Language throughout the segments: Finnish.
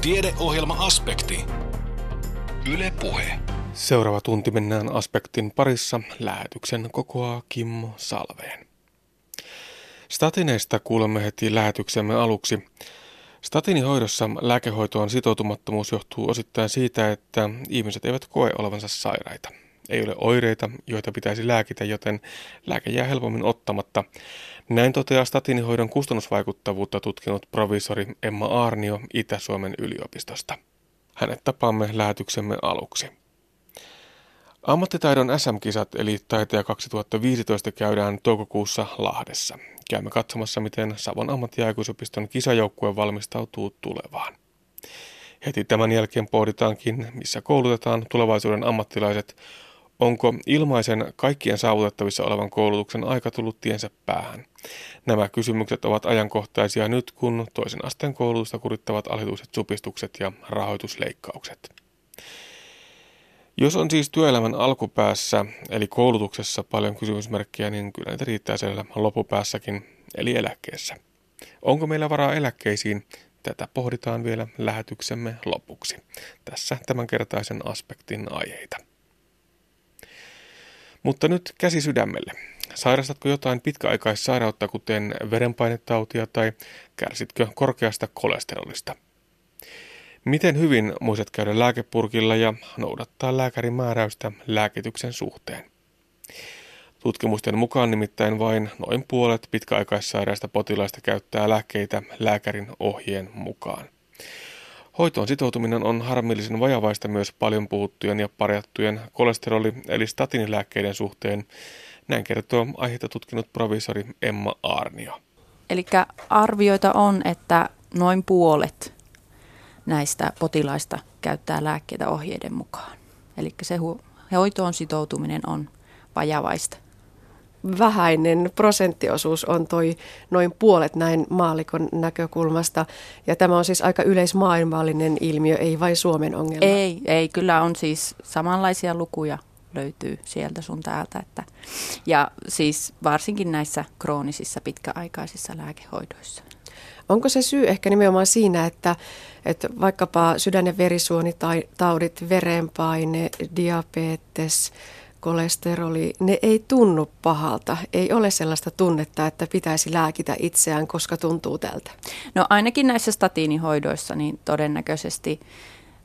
Tiedeohjelma-aspekti. Yle Puhe. Seuraava tunti mennään aspektin parissa. Lähetyksen kokoaa Kimmo Salveen. Statineista kuulemme heti lähetyksemme aluksi. Statinihoidossa lääkehoitoon sitoutumattomuus johtuu osittain siitä, että ihmiset eivät koe olevansa sairaita. Ei ole oireita, joita pitäisi lääkitä, joten lääke jää helpommin ottamatta. Näin toteaa statinihoidon kustannusvaikuttavuutta tutkinut provisori Emma Aarnio Itä-Suomen yliopistosta. Hänet tapaamme lähetyksemme aluksi. Ammattitaidon SM-kisat eli Taiteja 2015 käydään toukokuussa Lahdessa. Käymme katsomassa, miten Savon ammattiaikuisopiston kisajoukkue valmistautuu tulevaan. Heti tämän jälkeen pohditaankin, missä koulutetaan tulevaisuuden ammattilaiset Onko ilmaisen kaikkien saavutettavissa olevan koulutuksen aika tullut tiensä päähän? Nämä kysymykset ovat ajankohtaisia nyt, kun toisen asteen koulutusta kurittavat alituiset supistukset ja rahoitusleikkaukset. Jos on siis työelämän alkupäässä, eli koulutuksessa paljon kysymysmerkkejä, niin kyllä niitä riittää siellä loppupäässäkin, eli eläkkeessä. Onko meillä varaa eläkkeisiin? Tätä pohditaan vielä lähetyksemme lopuksi. Tässä tämänkertaisen aspektin aiheita. Mutta nyt käsi sydämelle. Sairastatko jotain pitkäaikaissairautta, kuten verenpainetautia tai kärsitkö korkeasta kolesterolista? Miten hyvin muistat käydä lääkepurkilla ja noudattaa lääkärin määräystä lääkityksen suhteen? Tutkimusten mukaan nimittäin vain noin puolet pitkäaikaissairaista potilaista käyttää lääkkeitä lääkärin ohjeen mukaan. Hoitoon sitoutuminen on harmillisen vajavaista myös paljon puhuttujen ja parjattujen kolesteroli- eli statinilääkkeiden suhteen. Näin kertoo aiheita tutkinut provisori Emma Arnio. Eli arvioita on, että noin puolet näistä potilaista käyttää lääkkeitä ohjeiden mukaan. Eli se hoitoon sitoutuminen on vajavaista vähäinen prosenttiosuus on toi noin puolet näin maalikon näkökulmasta. Ja tämä on siis aika yleismaailmallinen ilmiö, ei vain Suomen ongelma. Ei, ei kyllä on siis samanlaisia lukuja löytyy sieltä sun täältä. Että, ja siis varsinkin näissä kroonisissa pitkäaikaisissa lääkehoidoissa. Onko se syy ehkä nimenomaan siinä, että, että vaikkapa sydän- ja verisuonitaudit, verenpaine, diabetes – kolesteroli, ne ei tunnu pahalta. Ei ole sellaista tunnetta, että pitäisi lääkitä itseään, koska tuntuu tältä. No ainakin näissä statiinihoidoissa niin todennäköisesti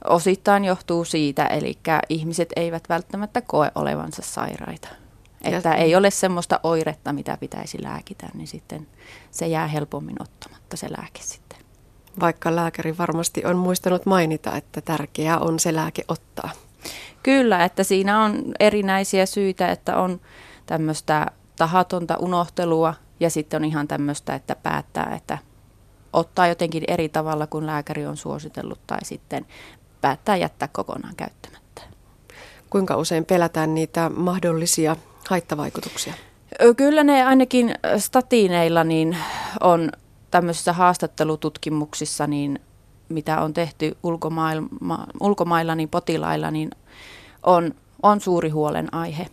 osittain johtuu siitä, eli ihmiset eivät välttämättä koe olevansa sairaita. Että ja, ei ole semmoista oiretta, mitä pitäisi lääkitä, niin sitten se jää helpommin ottamatta se lääke sitten. Vaikka lääkäri varmasti on muistanut mainita, että tärkeää on se lääke ottaa. Kyllä, että siinä on erinäisiä syitä, että on tämmöistä tahatonta unohtelua ja sitten on ihan tämmöistä, että päättää, että ottaa jotenkin eri tavalla kuin lääkäri on suositellut tai sitten päättää jättää kokonaan käyttämättä. Kuinka usein pelätään niitä mahdollisia haittavaikutuksia? Kyllä ne ainakin statiineilla niin on tämmöisissä haastattelututkimuksissa, niin mitä on tehty ulkomailla, ulkomailla niin potilailla, niin on, on suuri huolenaihe.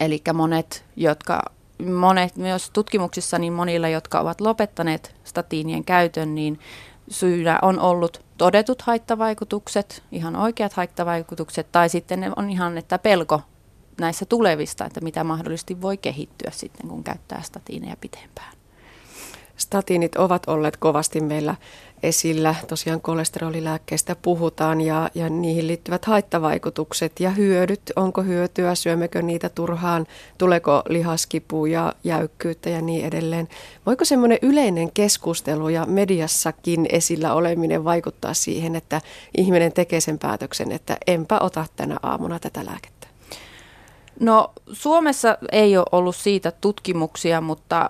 Eli monet, jotka, monet myös tutkimuksissa, niin monilla, jotka ovat lopettaneet statiinien käytön, niin syynä on ollut todetut haittavaikutukset, ihan oikeat haittavaikutukset, tai sitten ne on ihan, että pelko näissä tulevista, että mitä mahdollisesti voi kehittyä sitten, kun käyttää statiineja pitempään. Statiinit ovat olleet kovasti meillä esillä. Tosiaan kolesterolilääkkeistä puhutaan ja, ja niihin liittyvät haittavaikutukset ja hyödyt. Onko hyötyä, syömmekö niitä turhaan, tuleeko lihaskipua ja jäykkyyttä ja niin edelleen. Voiko semmoinen yleinen keskustelu ja mediassakin esillä oleminen vaikuttaa siihen, että ihminen tekee sen päätöksen, että enpä ota tänä aamuna tätä lääkettä? No Suomessa ei ole ollut siitä tutkimuksia, mutta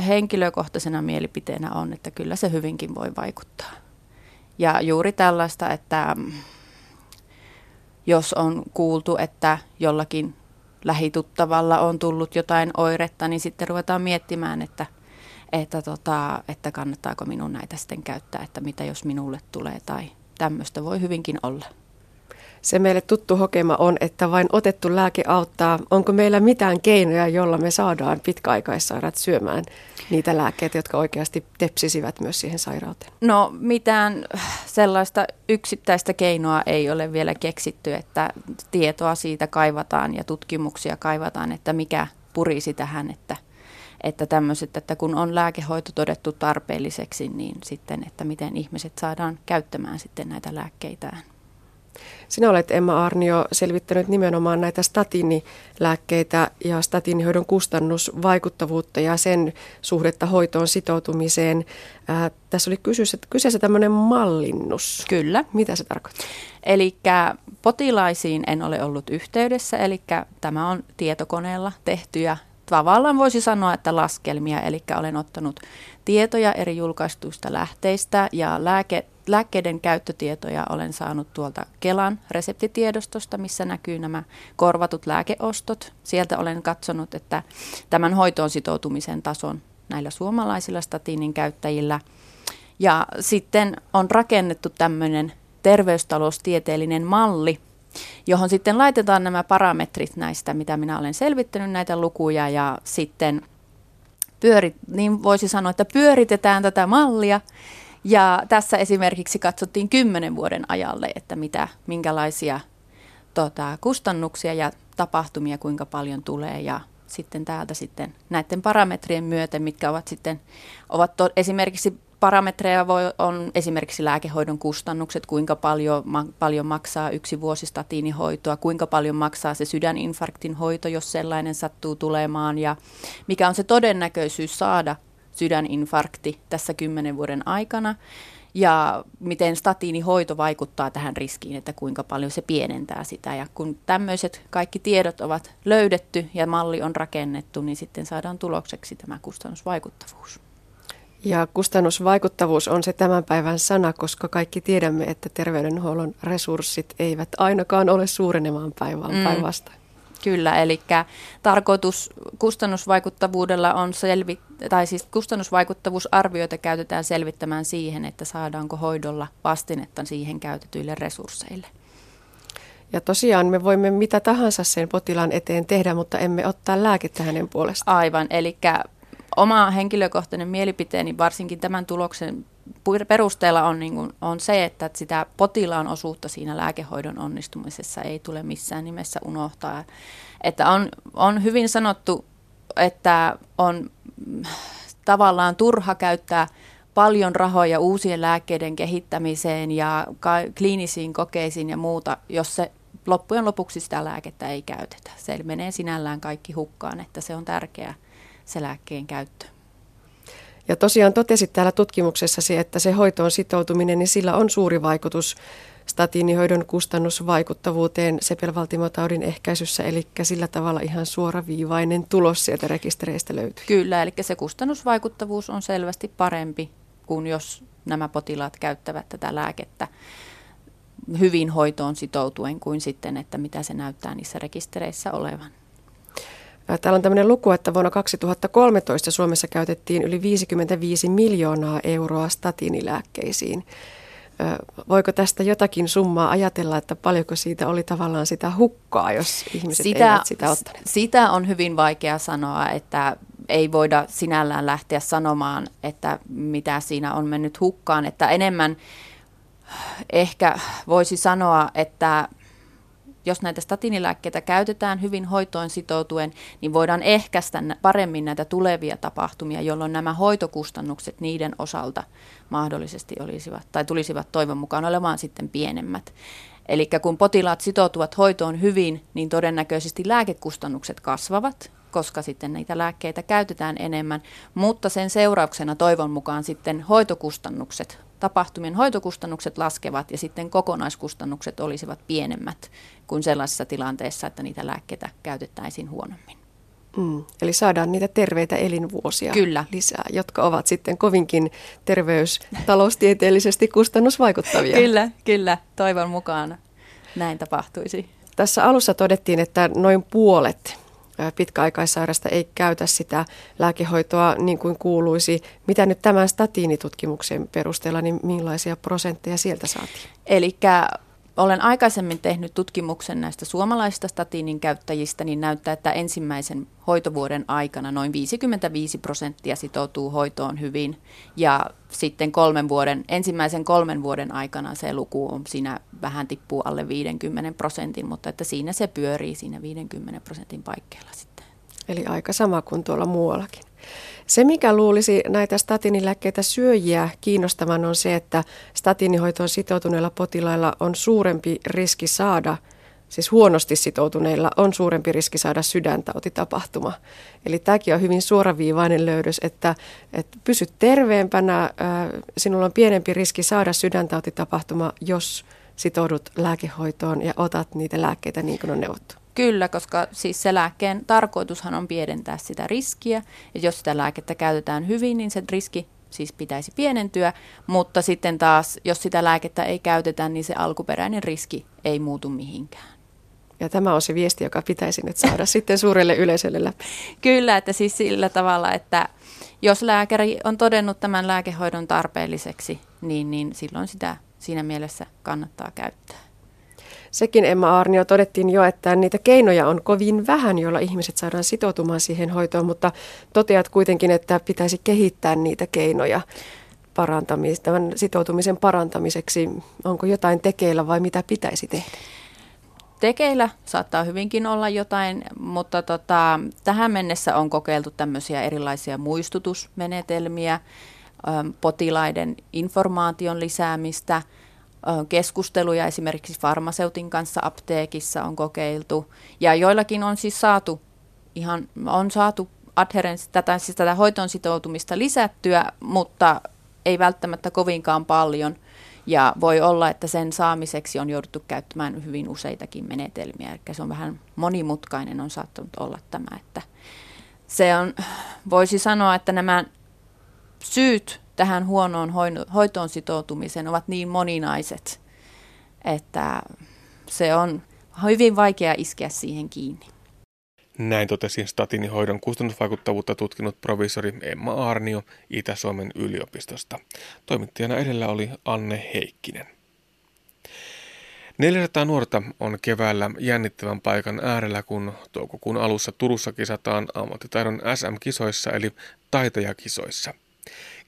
henkilökohtaisena mielipiteenä on, että kyllä se hyvinkin voi vaikuttaa. Ja juuri tällaista, että mm, jos on kuultu, että jollakin lähituttavalla on tullut jotain oiretta, niin sitten ruvetaan miettimään, että, että, tota, että kannattaako minun näitä sitten käyttää, että mitä jos minulle tulee tai tämmöistä voi hyvinkin olla. Se meille tuttu hokema on, että vain otettu lääke auttaa. Onko meillä mitään keinoja, jolla me saadaan pitkäaikaissairaat syömään niitä lääkkeitä, jotka oikeasti tepsisivät myös siihen sairauteen? No mitään sellaista yksittäistä keinoa ei ole vielä keksitty, että tietoa siitä kaivataan ja tutkimuksia kaivataan, että mikä purisi tähän, että – että tämmöiset, että kun on lääkehoito todettu tarpeelliseksi, niin sitten, että miten ihmiset saadaan käyttämään sitten näitä lääkkeitään. Sinä olet Emma Arnio selvittänyt nimenomaan näitä statinilääkkeitä ja statiinihoidon kustannusvaikuttavuutta ja sen suhdetta hoitoon sitoutumiseen. Ää, tässä oli kyseessä, kyseessä tämmöinen mallinnus. Kyllä. Mitä se tarkoittaa? Eli potilaisiin en ole ollut yhteydessä, eli tämä on tietokoneella tehtyjä tavallaan voisi sanoa, että laskelmia, eli olen ottanut tietoja eri julkaistuista lähteistä ja lääke, lääkkeiden käyttötietoja olen saanut tuolta Kelan reseptitiedostosta, missä näkyy nämä korvatut lääkeostot. Sieltä olen katsonut, että tämän hoitoon sitoutumisen tason näillä suomalaisilla statiinin käyttäjillä. Ja sitten on rakennettu tämmöinen terveystaloustieteellinen malli, johon sitten laitetaan nämä parametrit näistä, mitä minä olen selvittänyt, näitä lukuja ja sitten pyörit, niin voisi sanoa, että pyöritetään tätä mallia. Ja tässä esimerkiksi katsottiin kymmenen vuoden ajalle, että mitä, minkälaisia tota, kustannuksia ja tapahtumia kuinka paljon tulee. Ja sitten täältä sitten näiden parametrien myötä, mitkä ovat sitten ovat to, esimerkiksi parametreja voi, on esimerkiksi lääkehoidon kustannukset, kuinka paljon, ma, paljon maksaa yksi vuosi statiinihoitoa, kuinka paljon maksaa se sydäninfarktin hoito, jos sellainen sattuu tulemaan ja mikä on se todennäköisyys saada sydäninfarkti tässä kymmenen vuoden aikana ja miten statiinihoito vaikuttaa tähän riskiin, että kuinka paljon se pienentää sitä. Ja kun tämmöiset kaikki tiedot ovat löydetty ja malli on rakennettu, niin sitten saadaan tulokseksi tämä kustannusvaikuttavuus. Ja kustannusvaikuttavuus on se tämän päivän sana, koska kaikki tiedämme, että terveydenhuollon resurssit eivät ainakaan ole suurenemaan päivään mm. päinvastoin. Kyllä, eli tarkoitus kustannusvaikuttavuudella on selvi, tai siis kustannusvaikuttavuusarvioita käytetään selvittämään siihen, että saadaanko hoidolla vastinetta siihen käytetyille resursseille. Ja tosiaan me voimme mitä tahansa sen potilaan eteen tehdä, mutta emme ottaa lääkettä hänen puolestaan. Aivan, eli oma henkilökohtainen mielipiteeni varsinkin tämän tuloksen perusteella on, niin kuin, on se, että sitä potilaan osuutta siinä lääkehoidon onnistumisessa ei tule missään nimessä unohtaa. Että on, on hyvin sanottu, että on tavallaan turha käyttää paljon rahoja uusien lääkkeiden kehittämiseen ja kliinisiin kokeisiin ja muuta, jos se loppujen lopuksi sitä lääkettä ei käytetä. Se menee sinällään kaikki hukkaan, että se on tärkeää se lääkkeen käyttö. Ja tosiaan totesit täällä tutkimuksessasi, että se hoitoon sitoutuminen, niin sillä on suuri vaikutus statiinihoidon kustannusvaikuttavuuteen sepelvaltimotaudin ehkäisyssä, eli sillä tavalla ihan suoraviivainen tulos sieltä rekistereistä löytyy. Kyllä, eli se kustannusvaikuttavuus on selvästi parempi kuin jos nämä potilaat käyttävät tätä lääkettä hyvin hoitoon sitoutuen kuin sitten, että mitä se näyttää niissä rekistereissä olevan. Täällä on tämmöinen luku, että vuonna 2013 Suomessa käytettiin yli 55 miljoonaa euroa statiinilääkkeisiin. Voiko tästä jotakin summaa ajatella, että paljonko siitä oli tavallaan sitä hukkaa, jos ihmiset sitä, eivät sitä ottaneet? Sitä on hyvin vaikea sanoa, että ei voida sinällään lähteä sanomaan, että mitä siinä on mennyt hukkaan. Että enemmän ehkä voisi sanoa, että jos näitä statinilääkkeitä käytetään hyvin hoitoon sitoutuen, niin voidaan ehkäistä paremmin näitä tulevia tapahtumia, jolloin nämä hoitokustannukset niiden osalta mahdollisesti olisivat tai tulisivat toivon mukaan olemaan sitten pienemmät. Eli kun potilaat sitoutuvat hoitoon hyvin, niin todennäköisesti lääkekustannukset kasvavat, koska sitten niitä lääkkeitä käytetään enemmän, mutta sen seurauksena toivon mukaan sitten hoitokustannukset tapahtumien hoitokustannukset laskevat ja sitten kokonaiskustannukset olisivat pienemmät kuin sellaisessa tilanteessa, että niitä lääkkeitä käytettäisiin huonommin. Mm, eli saadaan niitä terveitä elinvuosia Kyllä. lisää, jotka ovat sitten kovinkin terveystaloustieteellisesti kustannusvaikuttavia. kyllä, kyllä. Toivon mukaan näin tapahtuisi. Tässä alussa todettiin, että noin puolet pitkäaikaissairasta ei käytä sitä lääkehoitoa niin kuin kuuluisi. Mitä nyt tämän statiinitutkimuksen perusteella, niin millaisia prosentteja sieltä saatiin? Eli olen aikaisemmin tehnyt tutkimuksen näistä suomalaisista statiinin käyttäjistä, niin näyttää, että ensimmäisen hoitovuoden aikana noin 55 prosenttia sitoutuu hoitoon hyvin ja sitten kolmen vuoden, ensimmäisen kolmen vuoden aikana se luku on siinä vähän tippuu alle 50 prosentin, mutta että siinä se pyörii siinä 50 prosentin paikkeilla sitten. Eli aika sama kuin tuolla muuallakin. Se, mikä luulisi näitä statiinilääkkeitä syöjiä kiinnostavan, on se, että statiinihoitoon sitoutuneilla potilailla on suurempi riski saada, siis huonosti sitoutuneilla on suurempi riski saada sydäntautitapahtuma. Eli tämäkin on hyvin suoraviivainen löydös, että, että pysyt terveempänä, sinulla on pienempi riski saada sydäntautitapahtuma, jos sitoudut lääkehoitoon ja otat niitä lääkkeitä niin kuin on neuvottu. Kyllä, koska siis se lääkkeen tarkoitushan on pienentää sitä riskiä. Ja jos sitä lääkettä käytetään hyvin, niin se riski siis pitäisi pienentyä, mutta sitten taas, jos sitä lääkettä ei käytetä, niin se alkuperäinen riski ei muutu mihinkään. Ja tämä on se viesti, joka pitäisi nyt saada sitten suurelle yleisölle läpi. Kyllä, että siis sillä tavalla, että jos lääkäri on todennut tämän lääkehoidon tarpeelliseksi, niin, niin silloin sitä siinä mielessä kannattaa käyttää sekin Emma Arnio todettiin jo, että niitä keinoja on kovin vähän, joilla ihmiset saadaan sitoutumaan siihen hoitoon, mutta toteat kuitenkin, että pitäisi kehittää niitä keinoja parantamista, tämän sitoutumisen parantamiseksi. Onko jotain tekeillä vai mitä pitäisi tehdä? Tekeillä saattaa hyvinkin olla jotain, mutta tota, tähän mennessä on kokeiltu tämmöisiä erilaisia muistutusmenetelmiä, potilaiden informaation lisäämistä – keskusteluja esimerkiksi farmaseutin kanssa apteekissa on kokeiltu. Ja joillakin on siis saatu, ihan, on saatu adherenssi, tätä, siis tätä hoitoon sitoutumista lisättyä, mutta ei välttämättä kovinkaan paljon. Ja voi olla, että sen saamiseksi on jouduttu käyttämään hyvin useitakin menetelmiä. Eli se on vähän monimutkainen on saattanut olla tämä, että se on, voisi sanoa, että nämä syyt tähän huonoon hoitoon sitoutumiseen ovat niin moninaiset, että se on hyvin vaikea iskeä siihen kiinni. Näin totesi statinihoidon kustannusvaikuttavuutta tutkinut provisori Emma Arnio Itä-Suomen yliopistosta. Toimittajana edellä oli Anne Heikkinen. 400 nuorta on keväällä jännittävän paikan äärellä, kun toukokuun alussa Turussa kisataan ammattitaidon SM-kisoissa eli taitajakisoissa –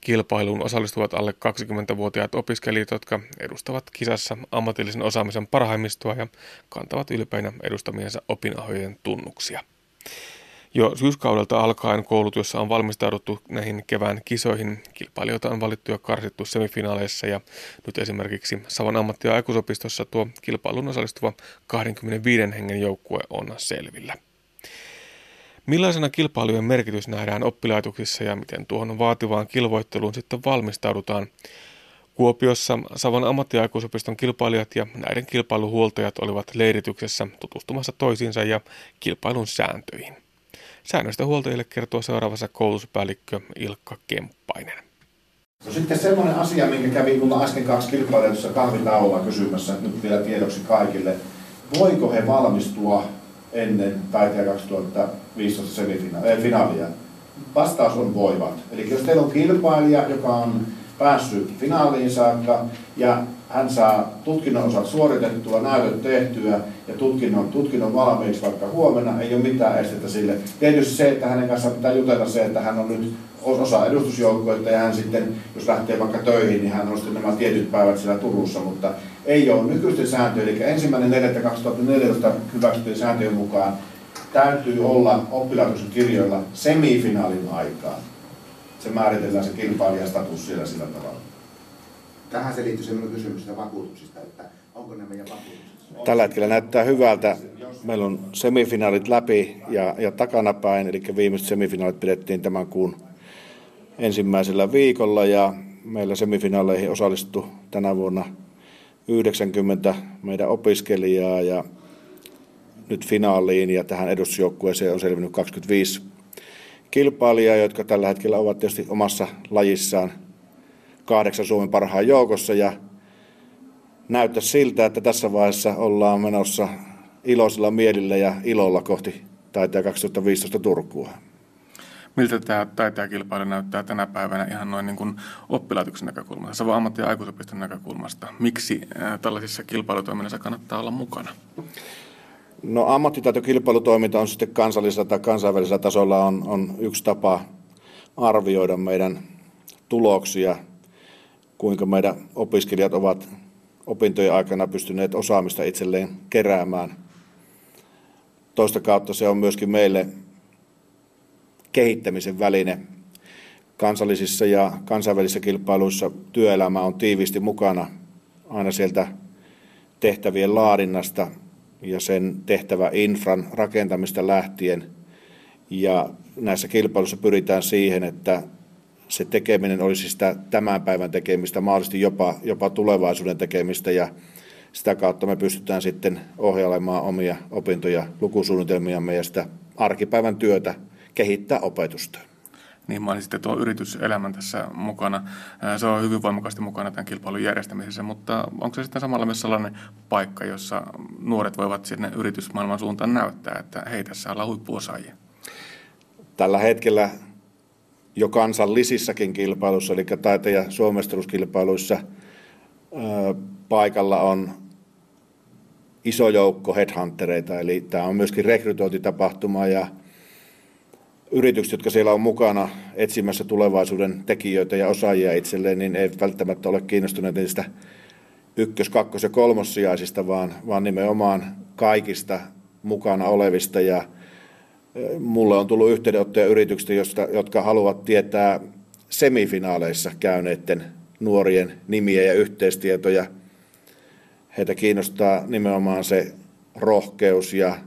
Kilpailuun osallistuvat alle 20-vuotiaat opiskelijat, jotka edustavat kisassa ammatillisen osaamisen parhaimmistoa ja kantavat ylpeinä edustamiensa opinahojen tunnuksia. Jo syyskaudelta alkaen koulutyössä on valmistauduttu näihin kevään kisoihin. Kilpailijoita on valittu ja karsittu semifinaaleissa ja nyt esimerkiksi Savon ammatti- ja aikuisopistossa tuo kilpailuun osallistuva 25 hengen joukkue on selvillä. Millaisena kilpailujen merkitys nähdään oppilaitoksissa ja miten tuohon vaativaan kilvoitteluun sitten valmistaudutaan? Kuopiossa Savon ammattiaikuisopiston kilpailijat ja näiden kilpailuhuoltajat olivat leirityksessä tutustumassa toisiinsa ja kilpailun sääntöihin. Säännöistä huoltajille kertoo seuraavassa koulutuspäällikkö Ilkka Kemppainen. No sitten semmoinen asia, minkä kävi mulla äsken kaksi kilpailijaa tuossa kysymässä, nyt vielä tiedoksi kaikille. Voiko he valmistua ennen taiteen 2015 semifinaalia? Vastaus on voivat. Eli jos teillä on kilpailija, joka on päässyt finaaliin saakka ja hän saa tutkinnon osat suoritettua, näytöt tehtyä ja tutkinnon, tutkinnon valmiiksi vaikka huomenna, ei ole mitään estettä sille. Tietysti se, että hänen kanssaan pitää jutella se, että hän on nyt osa edustusjoukkoita ja hän sitten, jos lähtee vaikka töihin, niin hän on sitten nämä tietyt päivät siellä Turussa, mutta ei ole nykyisten sääntöjen, eli ensimmäinen 4.2014 hyväksyttyjen sääntöjen mukaan täytyy olla oppilaitoksen kirjoilla semifinaalin aikaan. Se määritellään se kilpailijastatus siellä sillä tavalla. Tähän se liittyy sellainen kysymys vakuutuksista, että onko ne meidän vakuutukset? Tällä hetkellä näyttää hyvältä. Meillä on semifinaalit läpi ja, ja takanapäin, eli viimeiset semifinaalit pidettiin tämän kuun ensimmäisellä viikolla ja meillä semifinaaleihin osallistui tänä vuonna 90 meidän opiskelijaa ja nyt finaaliin ja tähän edustusjoukkueeseen on selvinnyt 25 kilpailijaa, jotka tällä hetkellä ovat tietysti omassa lajissaan kahdeksan Suomen parhaan joukossa ja näyttää siltä, että tässä vaiheessa ollaan menossa iloisilla mielillä ja ilolla kohti taitaa 2015 Turkua. Miltä tämä taitajakilpailu näyttää tänä päivänä ihan noin niin kuin oppilaitoksen näkökulmasta, Savon ammatti- ja aikuisopiston näkökulmasta? Miksi tällaisissa kilpailutoiminnassa kannattaa olla mukana? No ammattitaitokilpailutoiminta on sitten kansallisella tai kansainvälisellä tasolla on, on yksi tapa arvioida meidän tuloksia, kuinka meidän opiskelijat ovat opintojen aikana pystyneet osaamista itselleen keräämään. Toista kautta se on myöskin meille kehittämisen väline. Kansallisissa ja kansainvälisissä kilpailuissa työelämä on tiiviisti mukana aina sieltä tehtävien laadinnasta ja sen tehtävä infran rakentamista lähtien. Ja näissä kilpailuissa pyritään siihen, että se tekeminen olisi sitä tämän päivän tekemistä, mahdollisesti jopa, jopa tulevaisuuden tekemistä ja sitä kautta me pystytään sitten ohjailemaan omia opintoja, lukusuunnitelmiamme ja sitä arkipäivän työtä kehittää opetusta. Niin mainitsitte tuo yrityselämän tässä mukana. Se on hyvin voimakkaasti mukana tämän kilpailun järjestämisessä, mutta onko se sitten samalla myös sellainen paikka, jossa nuoret voivat sinne yritysmaailman suuntaan näyttää, että hei, tässä ollaan huippuosaajia? Tällä hetkellä jo kansallisissakin kilpailuissa, eli taite- ja suomestaruuskilpailuissa, paikalla on iso joukko headhuntereita, eli tämä on myöskin rekrytointitapahtuma ja yritykset, jotka siellä on mukana etsimässä tulevaisuuden tekijöitä ja osaajia itselleen, niin ei välttämättä ole kiinnostuneita niistä ykkös-, kakkos- ja kolmossijaisista, vaan, vaan nimenomaan kaikista mukana olevista. Ja mulle on tullut yhteydenottoja yrityksistä, josta, jotka haluavat tietää semifinaaleissa käyneiden nuorien nimiä ja yhteistietoja. Heitä kiinnostaa nimenomaan se rohkeus ja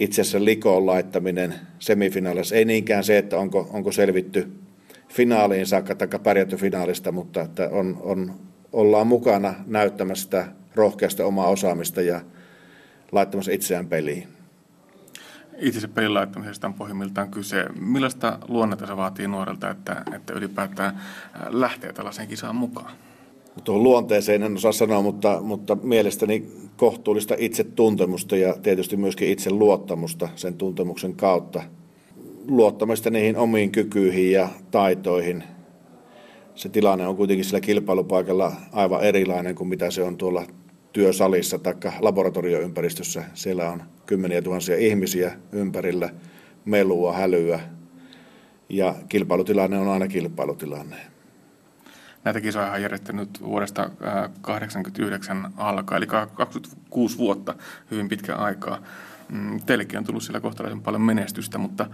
itse asiassa likoon laittaminen semifinaalissa. Ei niinkään se, että onko, onko selvitty finaaliin saakka tai pärjätty finaalista, mutta että on, on, ollaan mukana näyttämässä sitä rohkeasta omaa osaamista ja laittamassa itseään peliin. Itse pelin laittamisesta on pohjimmiltaan kyse. Millaista luonnetta se vaatii nuorelta, että, että ylipäätään lähtee tällaiseen kisaan mukaan? Tuohon luonteeseen en osaa sanoa, mutta, mutta mielestäni kohtuullista itsetuntemusta ja tietysti myöskin itse luottamusta sen tuntemuksen kautta. Luottamista niihin omiin kykyihin ja taitoihin. Se tilanne on kuitenkin sillä kilpailupaikalla aivan erilainen kuin mitä se on tuolla työsalissa tai laboratorioympäristössä. Siellä on kymmeniä tuhansia ihmisiä ympärillä, melua, hälyä ja kilpailutilanne on aina kilpailutilanne. Näitä kisoja on järjestänyt vuodesta 1989 alkaen, eli 26 vuotta, hyvin pitkä aikaa. Mm, teillekin on tullut siellä kohtalaisen paljon menestystä, mutta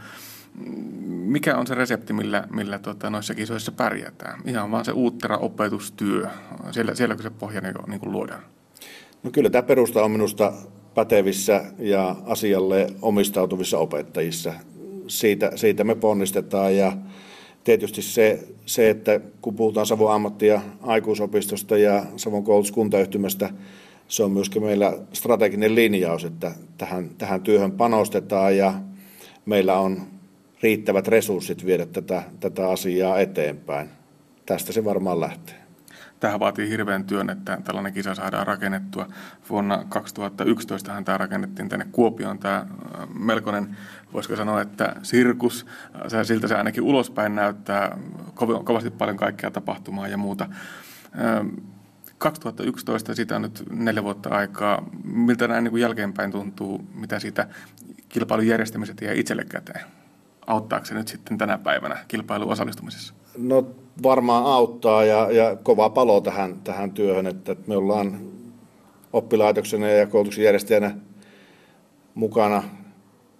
mm, mikä on se resepti, millä, millä tuota, noissa kisoissa pärjätään? Ihan vaan se uuttera opetustyö, siellä, sielläkö se pohja niin, niin kuin luodaan? No kyllä tämä perusta on minusta pätevissä ja asialle omistautuvissa opettajissa. Siitä, siitä me ponnistetaan ja tietysti se, se, että kun puhutaan Savon ammatti- ja aikuisopistosta ja Savon koulutuskuntayhtymästä, se on myöskin meillä strateginen linjaus, että tähän, tähän työhön panostetaan ja meillä on riittävät resurssit viedä tätä, tätä asiaa eteenpäin. Tästä se varmaan lähtee. Tähän vaatii hirveän työn, että tällainen kisa saadaan rakennettua. Vuonna 2011 tämä rakennettiin tänne Kuopioon, tämä melkoinen, voisiko sanoa, että sirkus. Siltä se ainakin ulospäin näyttää, kovasti paljon kaikkea tapahtumaa ja muuta. 2011, siitä on nyt neljä vuotta aikaa. Miltä näin niin kuin jälkeenpäin tuntuu, mitä siitä kilpailun järjestämisestä jää itselle käteen? Auttaako se nyt sitten tänä päivänä kilpailuun osallistumisessa? No varmaan auttaa ja, ja kova palo tähän, tähän työhön, että me ollaan oppilaitoksena ja koulutuksen järjestäjänä mukana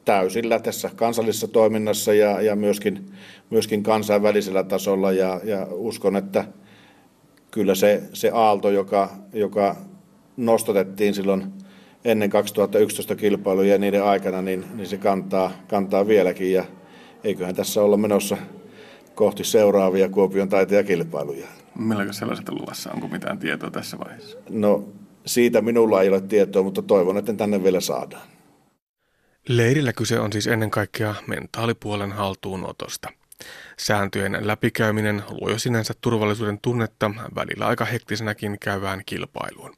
täysillä tässä kansallisessa toiminnassa ja, ja myöskin, myöskin kansainvälisellä tasolla ja, ja uskon, että kyllä se, se aalto, joka, joka nostatettiin silloin ennen 2011 kilpailuja ja niiden aikana, niin, niin se kantaa, kantaa vieläkin ja eiköhän tässä olla menossa kohti seuraavia Kuopion taitejakilpailuja. Milloin sellaiset luvassa? Onko mitään tietoa tässä vaiheessa? No siitä minulla ei ole tietoa, mutta toivon, että tänne vielä saadaan. Leirillä kyse on siis ennen kaikkea mentaalipuolen haltuunotosta. Sääntöjen läpikäyminen luo jo sinänsä turvallisuuden tunnetta välillä aika hektisenäkin käyvään kilpailuun.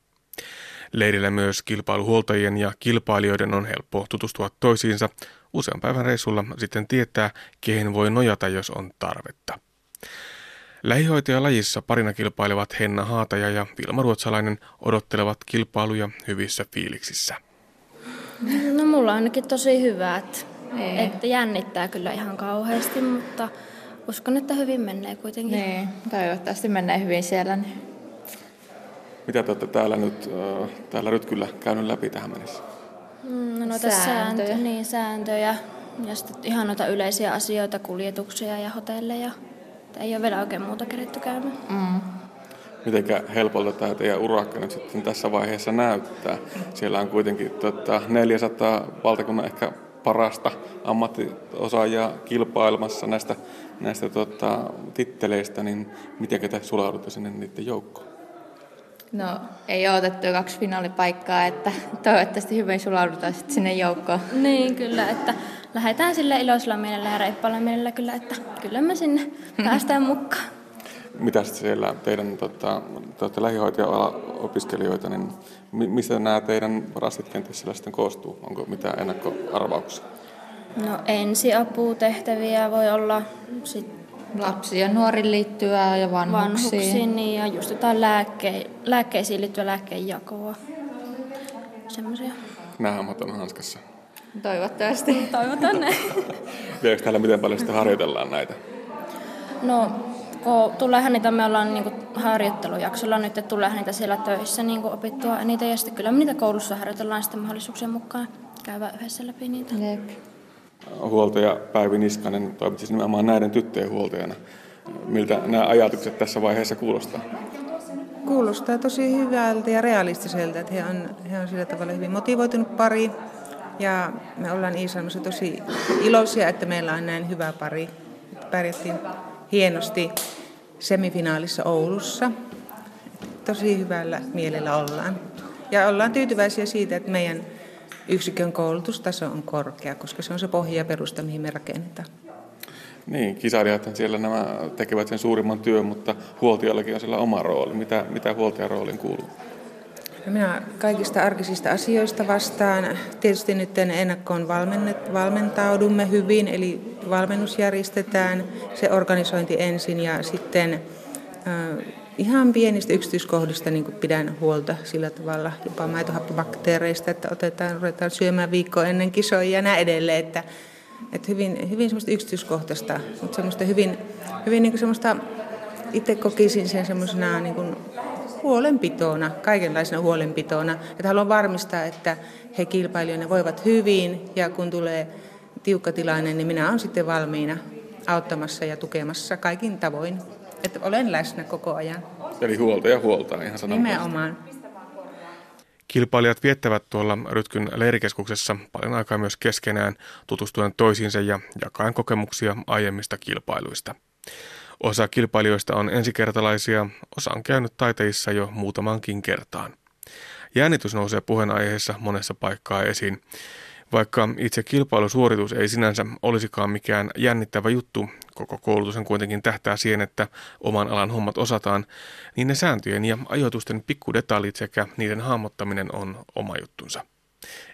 Leirillä myös kilpailuhuoltajien ja kilpailijoiden on helppo tutustua toisiinsa, Usean päivän reissulla sitten tietää, kehen voi nojata, jos on tarvetta. Lähihoitajalajissa parina kilpailevat Henna Haataja ja Vilma Ruotsalainen odottelevat kilpailuja hyvissä fiiliksissä. No mulla on ainakin tosi hyvät. Niin. Että jännittää kyllä ihan kauheasti, mutta uskon, että hyvin menee kuitenkin. Niin, toivottavasti menee hyvin siellä. Niin. Mitä te olette täällä nyt, täällä nyt kyllä käynyt läpi tähän mennessä? Mm, no noita sääntöjä. Sääntö, niin, sääntöjä ja sitten ihan noita yleisiä asioita, kuljetuksia ja hotelleja. Ei ole vielä oikein muuta keretty käymään. Mm. Mitenkä helpolta tämä teidän urakka nyt sitten tässä vaiheessa näyttää? Siellä on kuitenkin tota, 400 valtakunnan ehkä parasta ammattiosaajaa kilpailmassa näistä, näistä tota, titteleistä, niin miten te sulaudutte sinne niiden joukkoon? No ei ole otettu kaksi finaalipaikkaa, että toivottavasti hyvin sulaudutaan sitten sinne joukkoon. Niin kyllä, että lähdetään sille iloisella mielellä ja reippaalla mielellä kyllä, että kyllä me sinne päästään mukaan. Mitä siellä teidän tota, te lähihoitaja-opiskelijoita, niin mistä nämä teidän rastit kenties siellä sitten koostuu? Onko mitään ennakkoarvauksia? No ensiaputehtäviä voi olla sit Lapsiin ja nuoriin liittyvää ja vanhuksiin. Vanhuksiin niin, ja just jotain lääkke- lääkkeisiin liittyvää lääkkeenjakoa. Semmoisia. Nämä on hanskassa. Toivottavasti. Toivotan ne. Tiedätkö täällä miten paljon sitten harjoitellaan näitä? No, kun tuleehan niitä, me ollaan niin harjoittelujaksolla nyt, että tuleehan niitä siellä töissä niin opittua niitä, ja sitten kyllä me niitä koulussa harjoitellaan sitten mahdollisuuksien mukaan käydä yhdessä läpi niitä. Jep huoltaja Päivi Niskanen toimit siis nimenomaan näiden tyttöjen huoltajana. Miltä nämä ajatukset tässä vaiheessa kuulostaa? Kuulostaa tosi hyvältä ja realistiselta, että he on, he on sillä tavalla hyvin motivoitunut pari. Ja me ollaan Iisalmassa tosi iloisia, että meillä on näin hyvä pari. Pärjättiin hienosti semifinaalissa Oulussa. Tosi hyvällä mielellä ollaan. Ja ollaan tyytyväisiä siitä, että meidän yksikön koulutustaso on korkea, koska se on se pohja ja perusta, mihin me rakennetaan. Niin, kisailijat siellä nämä tekevät sen suurimman työn, mutta huoltajallakin on siellä oma rooli. Mitä, mitä huoltajan rooliin kuuluu? Minä kaikista arkisista asioista vastaan. Tietysti nyt ennakkoon valmentaudumme hyvin, eli valmennus järjestetään, se organisointi ensin ja sitten ihan pienistä yksityiskohdista niin pidän huolta sillä tavalla, jopa maitohappobakteereista, että otetaan, ruvetaan syömään viikkoa ennen kisoja ja näin edelleen, että, että hyvin, hyvin semmoista yksityiskohtaista, mutta semmoista hyvin, hyvin niin semmoista, itse kokisin sen semmoisena niin kuin huolenpitona, kaikenlaisena huolenpitona, että haluan varmistaa, että he kilpailijoina voivat hyvin ja kun tulee tiukka tilanne, niin minä olen sitten valmiina auttamassa ja tukemassa kaikin tavoin. Että olen läsnä koko ajan. Eli huolta ja huolta ihan sanan Nimenomaan. Kilpailijat viettävät tuolla Rytkyn leirikeskuksessa paljon aikaa myös keskenään tutustuen toisiinsa ja jakaen kokemuksia aiemmista kilpailuista. Osa kilpailijoista on ensikertalaisia, osa on käynyt taiteissa jo muutamankin kertaan. Jännitys nousee puheenaiheessa monessa paikkaa esiin. Vaikka itse kilpailusuoritus ei sinänsä olisikaan mikään jännittävä juttu, koko koulutus kuitenkin tähtää siihen, että oman alan hommat osataan, niin ne sääntöjen ja ajoitusten pikkudetaljit sekä niiden hahmottaminen on oma juttunsa.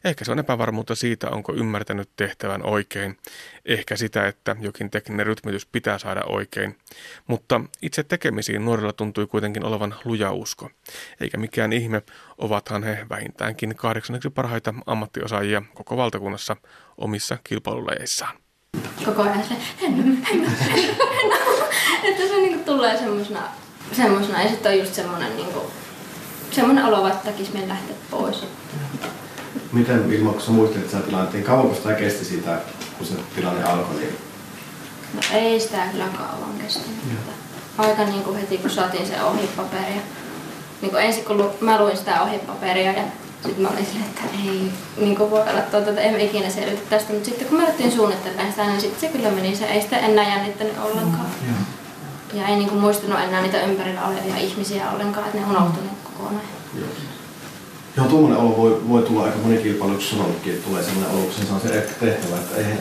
Ehkä se on epävarmuutta siitä, onko ymmärtänyt tehtävän oikein. Ehkä sitä, että jokin tekninen rytmitys pitää saada oikein. Mutta itse tekemisiin nuorilla tuntui kuitenkin olevan luja usko. Eikä mikään ihme, ovathan he vähintäänkin kahdeksanneksi parhaita ammattiosaajia koko valtakunnassa omissa kilpailulajeissaan. Koko ajan se, Henna, Henna, Henna. Että se niin tulee semmosena, semmosena ja sitten on just semmonen niin kuin, semmonen olo, että tekisi lähteä pois. Miten Vilma, kun sä muistelit sen tilanteen, kauanko sitä kesti sitä, kun se tilanne alkoi? Niin... No ei sitä kyllä kauan kestänyt. Aika niin kuin heti kun saatiin se ohipaperia. Niin kuin ensin kun mä luin sitä ohipaperia ja sitten mä olin silleen, että ei niin kuin voi olla tuota, että emme ikinä selvitä tästä. Mutta sitten kun me alettiin suunnittelemaan sitä, niin sitten se kyllä meni. Se ei sitä enää jännittänyt ollenkaan. Mm, ja ei niin kuin muistunut enää niitä ympärillä olevia ihmisiä ollenkaan, että ne unohtuneet kokonaan. Joo. Joo, tuommoinen olo voi, voi tulla aika moni kilpailuksi sanonutkin, että tulee sellainen olo, kun se on se tehtävä, että eihän,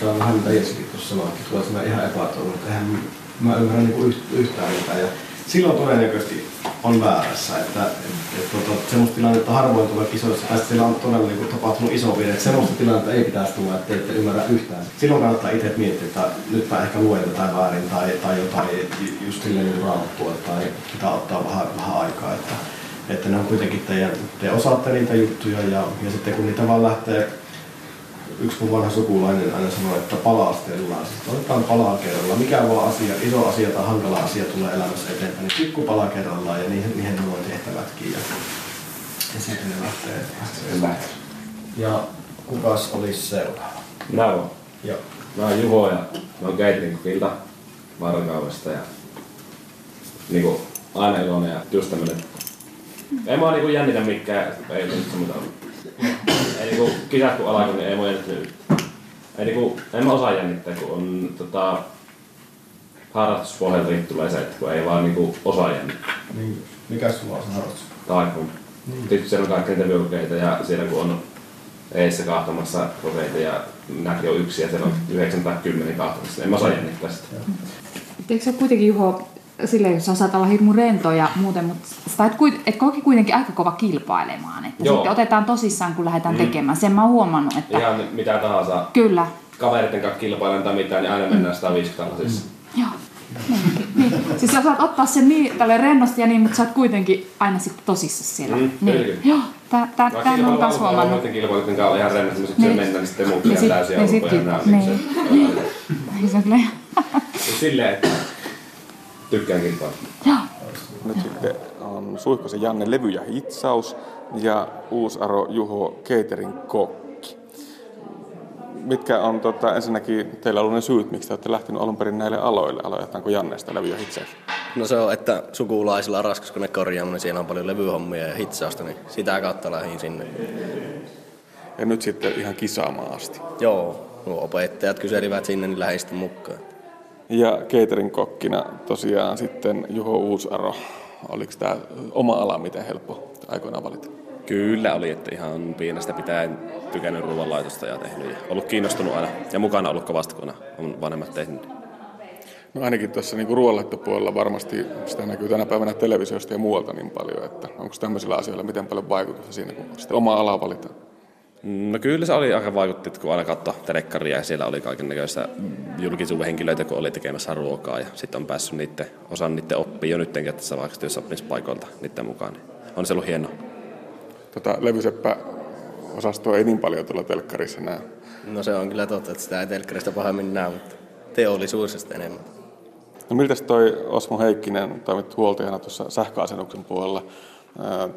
tämä on vähän mitä Jessikin tuossa sanoikin, tulee sellainen ihan epätoivon, että eihän mä ymmärrän niin yhtään mitään. Ja silloin todennäköisesti on väärässä. Että, et, et, tota, semmoista tilannetta harvoin tulee kisoissa, tai siellä on todella niin tapahtunut iso virhe. Semmoista tilannetta ei pitäisi tulla, että ette ymmärrä yhtään. Silloin kannattaa itse miettiä, että nyt mä ehkä luen jotain väärin tai, tai jotain just silleen niin raamattua, tai pitää ottaa vähän, vähän aikaa. Että, että ne on kuitenkin teidän, te osaatte niitä juttuja ja, ja sitten kun niitä vaan lähtee yksi mun vanha sukulainen aina sanoi, että palastellaan. Siis otetaan palaa kerrallaan. Mikä vaan asia, iso asia tai hankala asia tulee elämässä eteenpäin, niin pikku pala kerrallaan ja niihin, niihin nuo tehtävätkin. Ja, ja sitten ne lähtee, lähtee. Ja kukas olisi seuraava? Mä oon. Joo. Mä oon Juho ja mä oon Keittinkokilta Varkaudesta ja niinku aina iloinen ja just tämmönen. Ei mua niinku jännitä mikään, ei ole semmoista ei niinku kisat kun alkoi, niin ei mua jännittänyt yhtään. Ei niinku, en mä osaa jännittää, kun on tota, harrastuspohjalta tulee se, että kun ei vaan niinku osaa jännittää. Niin. Mikä sulla on se harrastus? Taikun. Niin. Sitten siellä on kaikki niitä vyöhykkeitä ja siellä kun on eessä kahtamassa kokeita ja nämäkin on yksi ja siellä on yhdeksän tai kymmenen kahtamassa. En mä osaa jännittää sitä. Eikö se kuitenkin Juho, silleen, jos sä saat olla hirmu rento ja muuten, mutta sä et, kuit, et koki kuitenkin aika kova kilpailemaan. Että Joo. sitten otetaan tosissaan, kun lähdetään Mm. tekemään. Sen mä oon huomannut, että Ihan mitä tahansa kyllä. kavereiden kanssa kilpailen tai mitään, niin aina mennään 150 siis. Joo. Niin, niin. Siis sä saat ottaa sen niin tälle rennosti ja niin, mutta sä oot kuitenkin aina sitten tosissa siellä. Mm, niin. kyllä. Joo, tää, tää, tää oon kilpailen taas huomannut. muiden kilpailijoiden kanssa ihan rennosti, mutta sitten Niin. se mennään, niin sitten muut Ja jää sit- täysin ja sit alkuun ja kilpa- nää, niin niin. se Se on kyllä ihan- Mut silleen, että tykkään kilpailla. Joo. Nyt sitten on Suihkosen Janne levy ja hitsaus ja Uusaro Juho Catering kokki. Mitkä on tota, ensinnäkin teillä ollut ne syyt, miksi te olette lähtenyt alun perin näille aloille? Aloitetaanko Janneesta levy ja hitsaus? No se on, että sukulaisilla raskas kone korjaaminen, niin siellä on paljon levyhommia ja hitsausta, niin sitä kautta lähdin sinne. Ja nyt sitten ihan kisaamaan asti. Joo, nuo opettajat kyselivät sinne, niin lähdin sitten mukaan. Ja catering kokkina tosiaan sitten Juho Uusaro. Oliko tämä oma ala miten helppo aikoinaan valita? Kyllä oli, että ihan pienestä pitäen tykännyt ruoanlaitosta ja tehnyt ja ollut kiinnostunut aina ja mukana ollut kovasti, kun on vanhemmat tehnyt. No ainakin tuossa niin ruoanlaittopuolella varmasti sitä näkyy tänä päivänä televisiosta ja muualta niin paljon, että onko tämmöisillä asioilla miten paljon vaikutusta siinä, kun sitten oma ala valitaan? No kyllä se oli aika vaikutti, että kun aina katsoi telekkaria ja siellä oli kaiken näköistä julkisuuden henkilöitä, kun oli tekemässä ruokaa ja sitten on päässyt niiden, osan niiden oppia jo nyttenkin tässä vaikka työssäoppimispaikoilta niiden mukaan. Niin on se ollut hienoa. Tota, levyseppä osastoa ei niin paljon tuolla telkkarissa näe. No se on kyllä totta, että sitä ei telkkarista pahemmin näe, mutta teollisuudesta enemmän. No miltä toi Osmo Heikkinen toimit huoltajana tuossa sähköasennuksen puolella?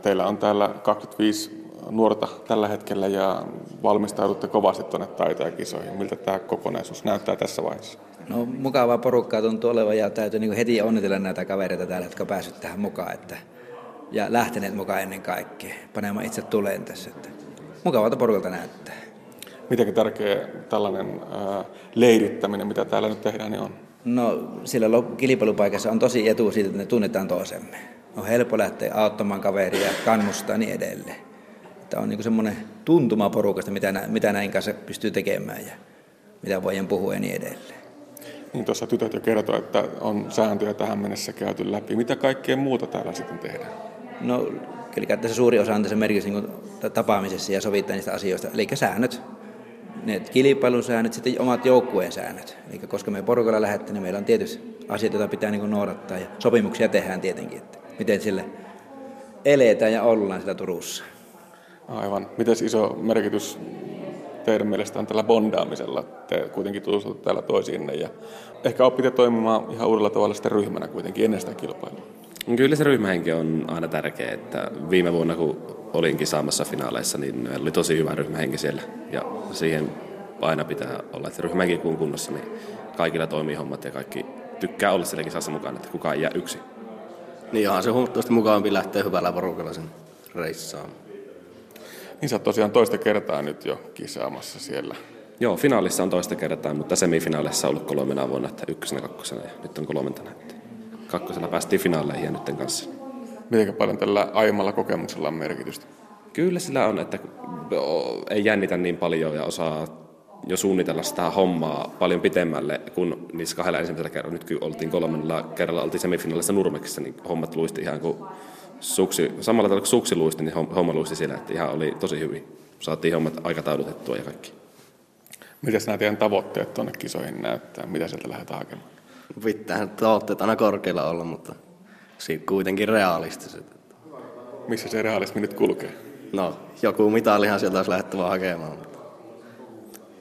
Teillä on täällä 25 nuorta tällä hetkellä ja valmistaudutte kovasti tuonne taitajakisoihin. Miltä tämä kokonaisuus näyttää tässä vaiheessa? No mukavaa porukkaa tuntuu olevan ja täytyy niin heti onnitella näitä kavereita täällä, jotka päässyt tähän mukaan. Että, ja lähteneet mukaan ennen kaikkea. Panemaan itse tuleen tässä. Että mukavalta porukalta näyttää. Miten tärkeä tällainen ää, leirittäminen, mitä täällä nyt tehdään, niin on? No siellä lop- kilpailupaikassa on tosi etu siitä, että ne tunnetaan toisemme. On helppo lähteä auttamaan kaveria, kannustaa niin edelleen. Tämä on niin semmoinen tuntuma porukasta, mitä, nä- mitä näin kanssa pystyy tekemään ja mitä voidaan puhua ja niin edelleen. Niin tuossa tytöt jo kertoi, että on sääntöjä tähän mennessä käyty läpi. Mitä kaikkea muuta täällä sitten tehdään? No, eli tässä suuri osa on tässä merkitys niin tapaamisessa ja sovittaa niistä asioista. Eli säännöt, ne kilpailusäännöt, sitten omat joukkueen säännöt. Eli koska me porukalla lähdetään, niin meillä on tietysti asiat, joita pitää niin noudattaa ja sopimuksia tehdään tietenkin, että miten sille eletään ja ollaan siellä Turussa. Aivan. Miten iso merkitys teidän mielestä on tällä bondaamisella? Te kuitenkin tutustutte täällä toisiinne ja ehkä opitte toimimaan ihan uudella tavalla sitten ryhmänä kuitenkin ennen sitä kilpailua. Kyllä se ryhmähenki on aina tärkeä, että viime vuonna kun olin kisaamassa finaaleissa, niin oli tosi hyvä ryhmähenki siellä ja siihen aina pitää olla, että ryhmähenki kun kunnossa, niin kaikilla toimii hommat ja kaikki tykkää olla siellä kisassa mukana, että kukaan ei jää yksin. Niin onhan se huomattavasti mukavampi lähteä hyvällä porukalla sen reissaan. Niin sä oot tosiaan toista kertaa nyt jo kisaamassa siellä. Joo, finaalissa on toista kertaa, mutta semifinaalissa on ollut kolmena vuonna, että ykkösenä, kakkosena ja nyt on kolmantena. Että kakkosena päästiin finaaleihin ja nytten kanssa. Miten paljon tällä aiemmalla kokemuksella on merkitystä? Kyllä sillä on, että ei jännitä niin paljon ja osaa jo suunnitella sitä hommaa paljon pitemmälle kuin niissä kahdella ensimmäisellä kerralla. Nyt kun oltiin kolmannella kerralla, oltiin semifinaalissa Nurmeksessa, niin hommat luisti ihan kuin suksi, samalla tavalla kuin suksi luisti, niin homma luisti siellä, että ihan oli tosi hyvin. Saatiin hommat aikataulutettua ja kaikki. Miten nämä teidän tavoitteet tuonne kisoihin näyttää? Mitä sieltä lähdetään hakemaan? Pitäähän tavoitteet aina korkealla olla, mutta siinä kuitenkin realistiset. Missä se realismi nyt kulkee? No, joku mitalihan sieltä olisi lähdettävä hakemaan.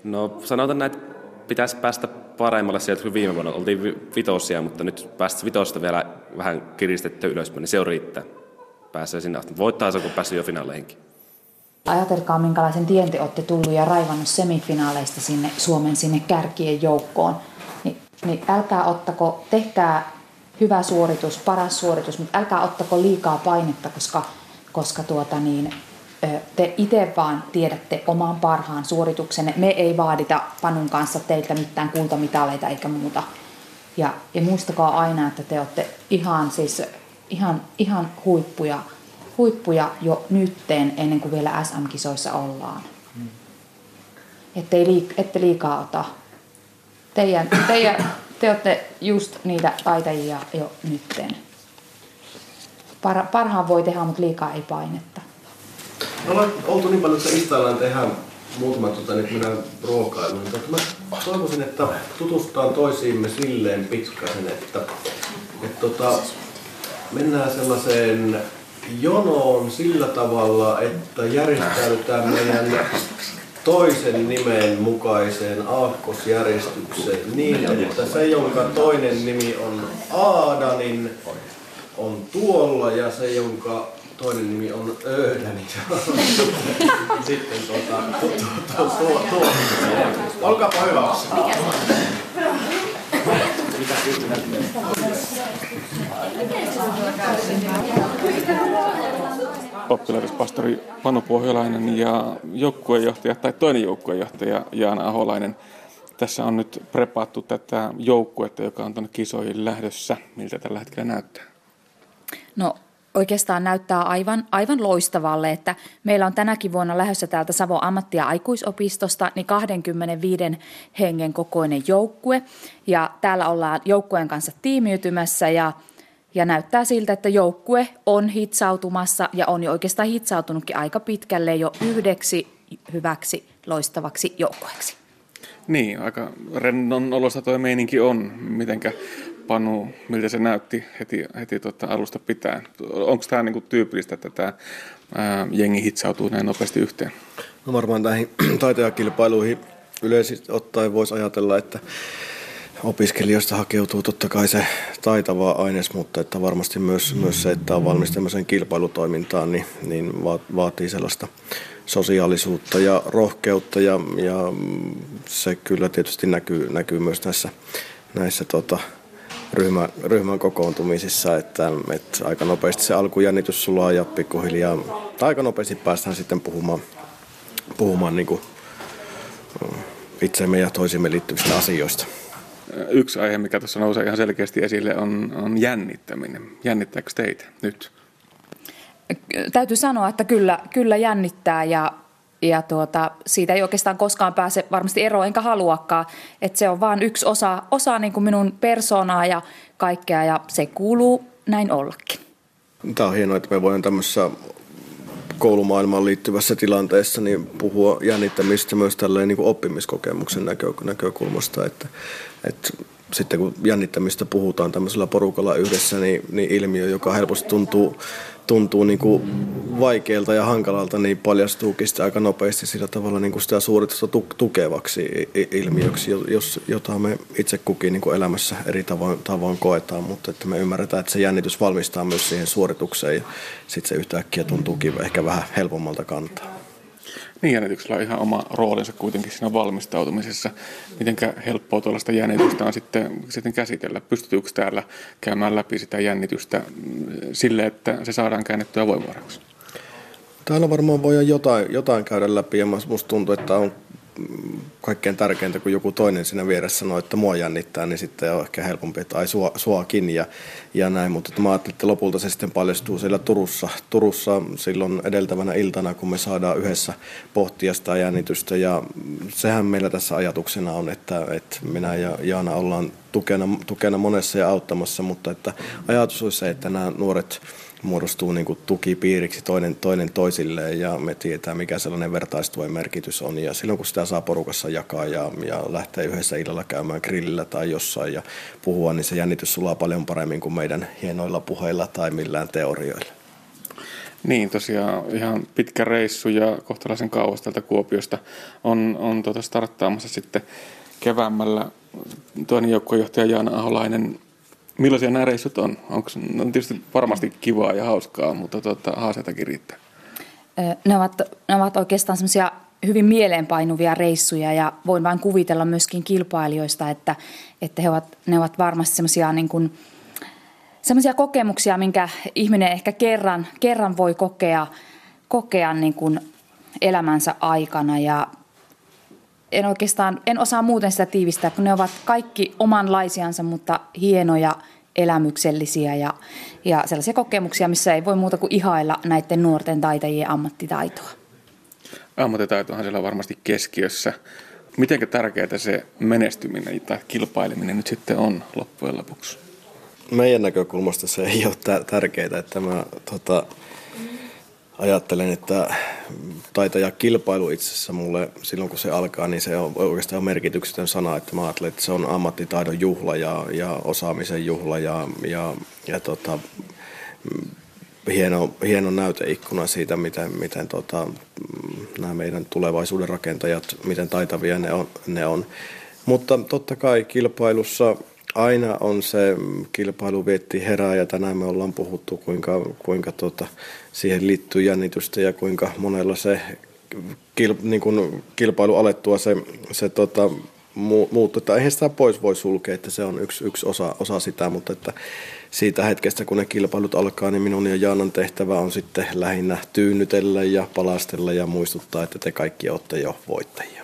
No sanotaan näin, että pitäisi päästä paremmalle sieltä kuin viime vuonna. Oltiin vitosia, mutta nyt päästä vitosta vielä vähän kiristetty ylöspäin, niin se on riittää. Pääsee sinne asti. Voittaa se, kun pääsee jo finaaleihinkin. Ajatelkaa, minkälaisen tien te olette tullut ja raivannut semifinaaleista sinne Suomen sinne kärkien joukkoon. Ni, niin älkää ottako, tehkää hyvä suoritus, paras suoritus, mutta älkää ottako liikaa painetta, koska, koska tuota niin, te itse vaan tiedätte oman parhaan suorituksenne. Me ei vaadita Panun kanssa teiltä mitään kultamitaleita eikä muuta. Ja, ja muistakaa aina, että te olette ihan, siis, ihan, ihan huippuja, huippuja jo nytteen ennen kuin vielä SM-kisoissa ollaan. Ette, liik- ette liikaa ota. Teidän, teidän, te olette just niitä taitajia jo nytteen. Par, parhaan voi tehdä, mutta liikaa ei painetta. Me ollaan oltu niin paljon, että istaillaan tehdään muutama tota, nyt mennään ruokailuun. Mutta mä toivoisin, että tutustutaan toisiimme silleen pikkasen, että, että tota, mennään sellaiseen jonoon sillä tavalla, että järjestäydytään meidän toisen nimen mukaiseen aakkosjärjestykseen niin, että se, jonka toinen nimi on Aada, niin on tuolla ja se, jonka toinen nimi on Öödä, niin sitten tuota, tuo, tuo, tuo, Olkaapa hyvä. Oppilaitospastori Panu Pohjolainen ja joukkuejohtaja tai toinen joukkuejohtaja Jaana Aholainen. Tässä on nyt prepaattu tätä joukkuetta, joka on tuonne kisoihin lähdössä. Miltä tällä hetkellä näyttää? No oikeastaan näyttää aivan, aivan loistavalle, että meillä on tänäkin vuonna lähdössä täältä Savon ammatti- ja aikuisopistosta niin 25 hengen kokoinen joukkue. Ja täällä ollaan joukkueen kanssa tiimiytymässä ja, ja näyttää siltä, että joukkue on hitsautumassa ja on jo oikeastaan hitsautunutkin aika pitkälle jo yhdeksi hyväksi loistavaksi joukkueeksi. Niin, aika rennon olosta tuo meininki on. Mitenkä Panu, miltä se näytti heti, heti tota alusta pitää? Onko tämä niinku tyypillistä, että tämä jengi hitsautuu näin nopeasti yhteen? No varmaan näihin taitejakilpailuihin yleisesti ottaen voisi ajatella, että opiskelijoista hakeutuu totta kai se taitava aines, mutta että varmasti myös, myös se, että on valmis tämmöiseen kilpailutoimintaan, niin, niin vaatii sellaista sosiaalisuutta ja rohkeutta ja, ja se kyllä tietysti näkyy, näkyy myös näissä, näissä tota, ryhmä, ryhmän kokoontumisissa, että, että aika nopeasti se alkujännitys sulaa ja pikkuhiljaa, tai aika nopeasti päästään sitten puhumaan, puhumaan niin kuin itseemme ja toisimme liittyvistä asioista. Yksi aihe, mikä tuossa nousee ihan selkeästi esille, on, on jännittäminen. Jännittääkö teitä nyt? Täytyy sanoa, että kyllä, kyllä jännittää ja, ja tuota, siitä ei oikeastaan koskaan pääse varmasti eroon, enkä haluakaan. Että se on vain yksi osa, osa niin kuin minun persoonaa ja kaikkea ja se kuuluu näin ollakin. Tämä on hienoa, että me voidaan tämmöisessä koulumaailmaan liittyvässä tilanteessa niin puhua jännittämistä myös tälleen niin kuin oppimiskokemuksen näkö, näkökulmasta, että, että sitten kun jännittämistä puhutaan tämmöisellä porukalla yhdessä, niin, niin ilmiö, joka helposti tuntuu tuntuu niin kuin vaikealta ja hankalalta, niin paljastuukin sitä aika nopeasti sillä tavalla niin kuin sitä suoritusta tukevaksi ilmiöksi, jos, jota me itse kukin niin kuin elämässä eri tavoin, tavoin koetaan, mutta että me ymmärretään, että se jännitys valmistaa myös siihen suoritukseen ja sitten se yhtäkkiä tuntuukin ehkä vähän helpommalta kantaa. Niin, jännityksellä on ihan oma roolinsa kuitenkin siinä valmistautumisessa. Miten helppoa tuollaista jännitystä on sitten, sitten käsitellä? Pystytyykö täällä käymään läpi sitä jännitystä mm, sille, että se saadaan käännettyä voimavaraksi? Täällä varmaan voi jotain, jotain käydä läpi ja musta tuntuu, että on kaikkein tärkeintä, kun joku toinen siinä vieressä sanoo, että mua jännittää, niin sitten on ehkä helpompi, että ai sua, suakin ja, ja näin. Mutta mä ajattelin, että lopulta se sitten paljastuu siellä Turussa, Turussa silloin edeltävänä iltana, kun me saadaan yhdessä pohtia sitä jännitystä. Ja sehän meillä tässä ajatuksena on, että, että minä ja Jaana ollaan tukena, tukena monessa ja auttamassa, mutta että ajatus olisi se, että nämä nuoret muodostuu niin kuin tukipiiriksi toinen, toinen toisilleen ja me tietää, mikä sellainen vertaistuen merkitys on. Ja silloin kun sitä saa porukassa jakaa ja, ja lähtee yhdessä illalla käymään grillillä tai jossain ja puhua, niin se jännitys sulaa paljon paremmin kuin meidän hienoilla puheilla tai millään teorioilla. Niin, tosiaan ihan pitkä reissu ja kohtalaisen kauas täältä Kuopiosta on, on tuota starttaamassa sitten keväämällä toinen joukkuejohtaja Jaana Aholainen Millaisia nämä reissut on? Onko, no on tietysti varmasti kivaa ja hauskaa, mutta tuota, haasteitakin riittää. Ne ovat, ne ovat oikeastaan semmoisia hyvin mieleenpainuvia reissuja ja voin vain kuvitella myöskin kilpailijoista, että, että he ovat, ne ovat varmasti semmoisia niin kokemuksia, minkä ihminen ehkä kerran, kerran voi kokea, kokea niin kuin elämänsä aikana ja en oikeastaan, en osaa muuten sitä tiivistää, kun ne ovat kaikki omanlaisiansa, mutta hienoja, elämyksellisiä ja, ja sellaisia kokemuksia, missä ei voi muuta kuin ihailla näiden nuorten taitajien ammattitaitoa. Ammattitaitohan siellä on varmasti keskiössä. Miten tärkeää se menestyminen tai kilpaileminen nyt sitten on loppujen lopuksi? Meidän näkökulmasta se ei ole tärkeää, että mä tota, ajattelen, että taitaja kilpailu itsessä mulle silloin kun se alkaa, niin se on oikeastaan merkityksetön sana, että mä ajattelen, että se on ammattitaidon juhla ja, ja osaamisen juhla ja, ja, ja tota, hieno, hieno näyteikkuna siitä, miten, miten tota, nämä meidän tulevaisuuden rakentajat, miten taitavia ne on. Ne on. Mutta totta kai kilpailussa aina on se kilpailuvietti herää ja tänään me ollaan puhuttu, kuinka, kuinka tota, siihen liittyy jännitystä ja kuinka monella se kil, niin kuin kilpailu alettua se, se tota, muuttuu. Että eihän sitä pois voi sulkea, että se on yksi, yksi osa, osa sitä, mutta että siitä hetkestä, kun ne kilpailut alkaa, niin minun ja Jaanan tehtävä on sitten lähinnä tyynnytellä ja palastella ja muistuttaa, että te kaikki olette jo voittajia.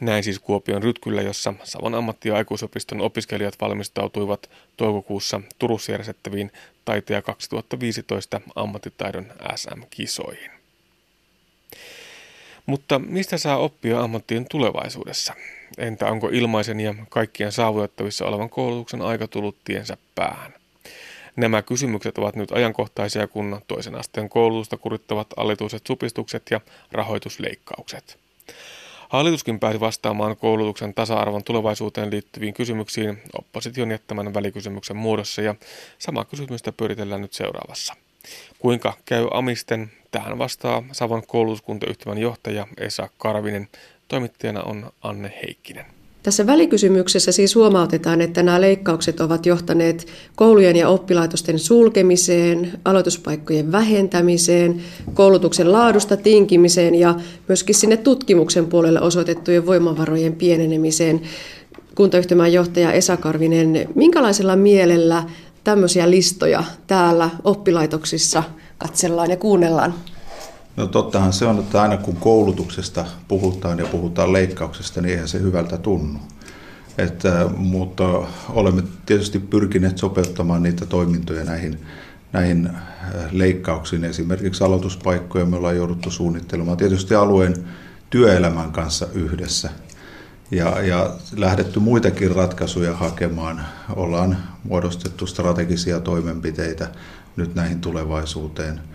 Näin siis Kuopion Rytkyllä, jossa Savon ammatti- ja aikuisopiston opiskelijat valmistautuivat toukokuussa Turussa järjestettäviin Taiteen 2015 ammattitaidon SM-kisoihin. Mutta mistä saa oppia ammattien tulevaisuudessa? Entä onko ilmaisen ja kaikkien saavutettavissa olevan koulutuksen aika tullut tiensä päähän? Nämä kysymykset ovat nyt ajankohtaisia, kun toisen asteen koulutusta kurittavat alituiset supistukset ja rahoitusleikkaukset. Hallituskin pääsi vastaamaan koulutuksen tasa-arvon tulevaisuuteen liittyviin kysymyksiin opposition jättämän välikysymyksen muodossa ja sama kysymystä pyöritellään nyt seuraavassa. Kuinka käy Amisten? Tähän vastaa Savon koulutuskuntayhtymän johtaja Esa Karvinen. Toimittajana on Anne Heikkinen. Tässä välikysymyksessä siis huomautetaan, että nämä leikkaukset ovat johtaneet koulujen ja oppilaitosten sulkemiseen, aloituspaikkojen vähentämiseen, koulutuksen laadusta tinkimiseen ja myöskin sinne tutkimuksen puolelle osoitettujen voimavarojen pienenemiseen. Kuntayhtymän johtaja Esa Karvinen, minkälaisella mielellä tämmöisiä listoja täällä oppilaitoksissa katsellaan ja kuunnellaan? No tottahan se on, että aina kun koulutuksesta puhutaan ja puhutaan leikkauksesta, niin eihän se hyvältä tunnu. Että, mutta olemme tietysti pyrkineet sopeuttamaan niitä toimintoja näihin, näihin äh, leikkauksiin. Esimerkiksi aloituspaikkoja me ollaan jouduttu suunnittelemaan tietysti alueen työelämän kanssa yhdessä. Ja, ja lähdetty muitakin ratkaisuja hakemaan. Ollaan muodostettu strategisia toimenpiteitä nyt näihin tulevaisuuteen –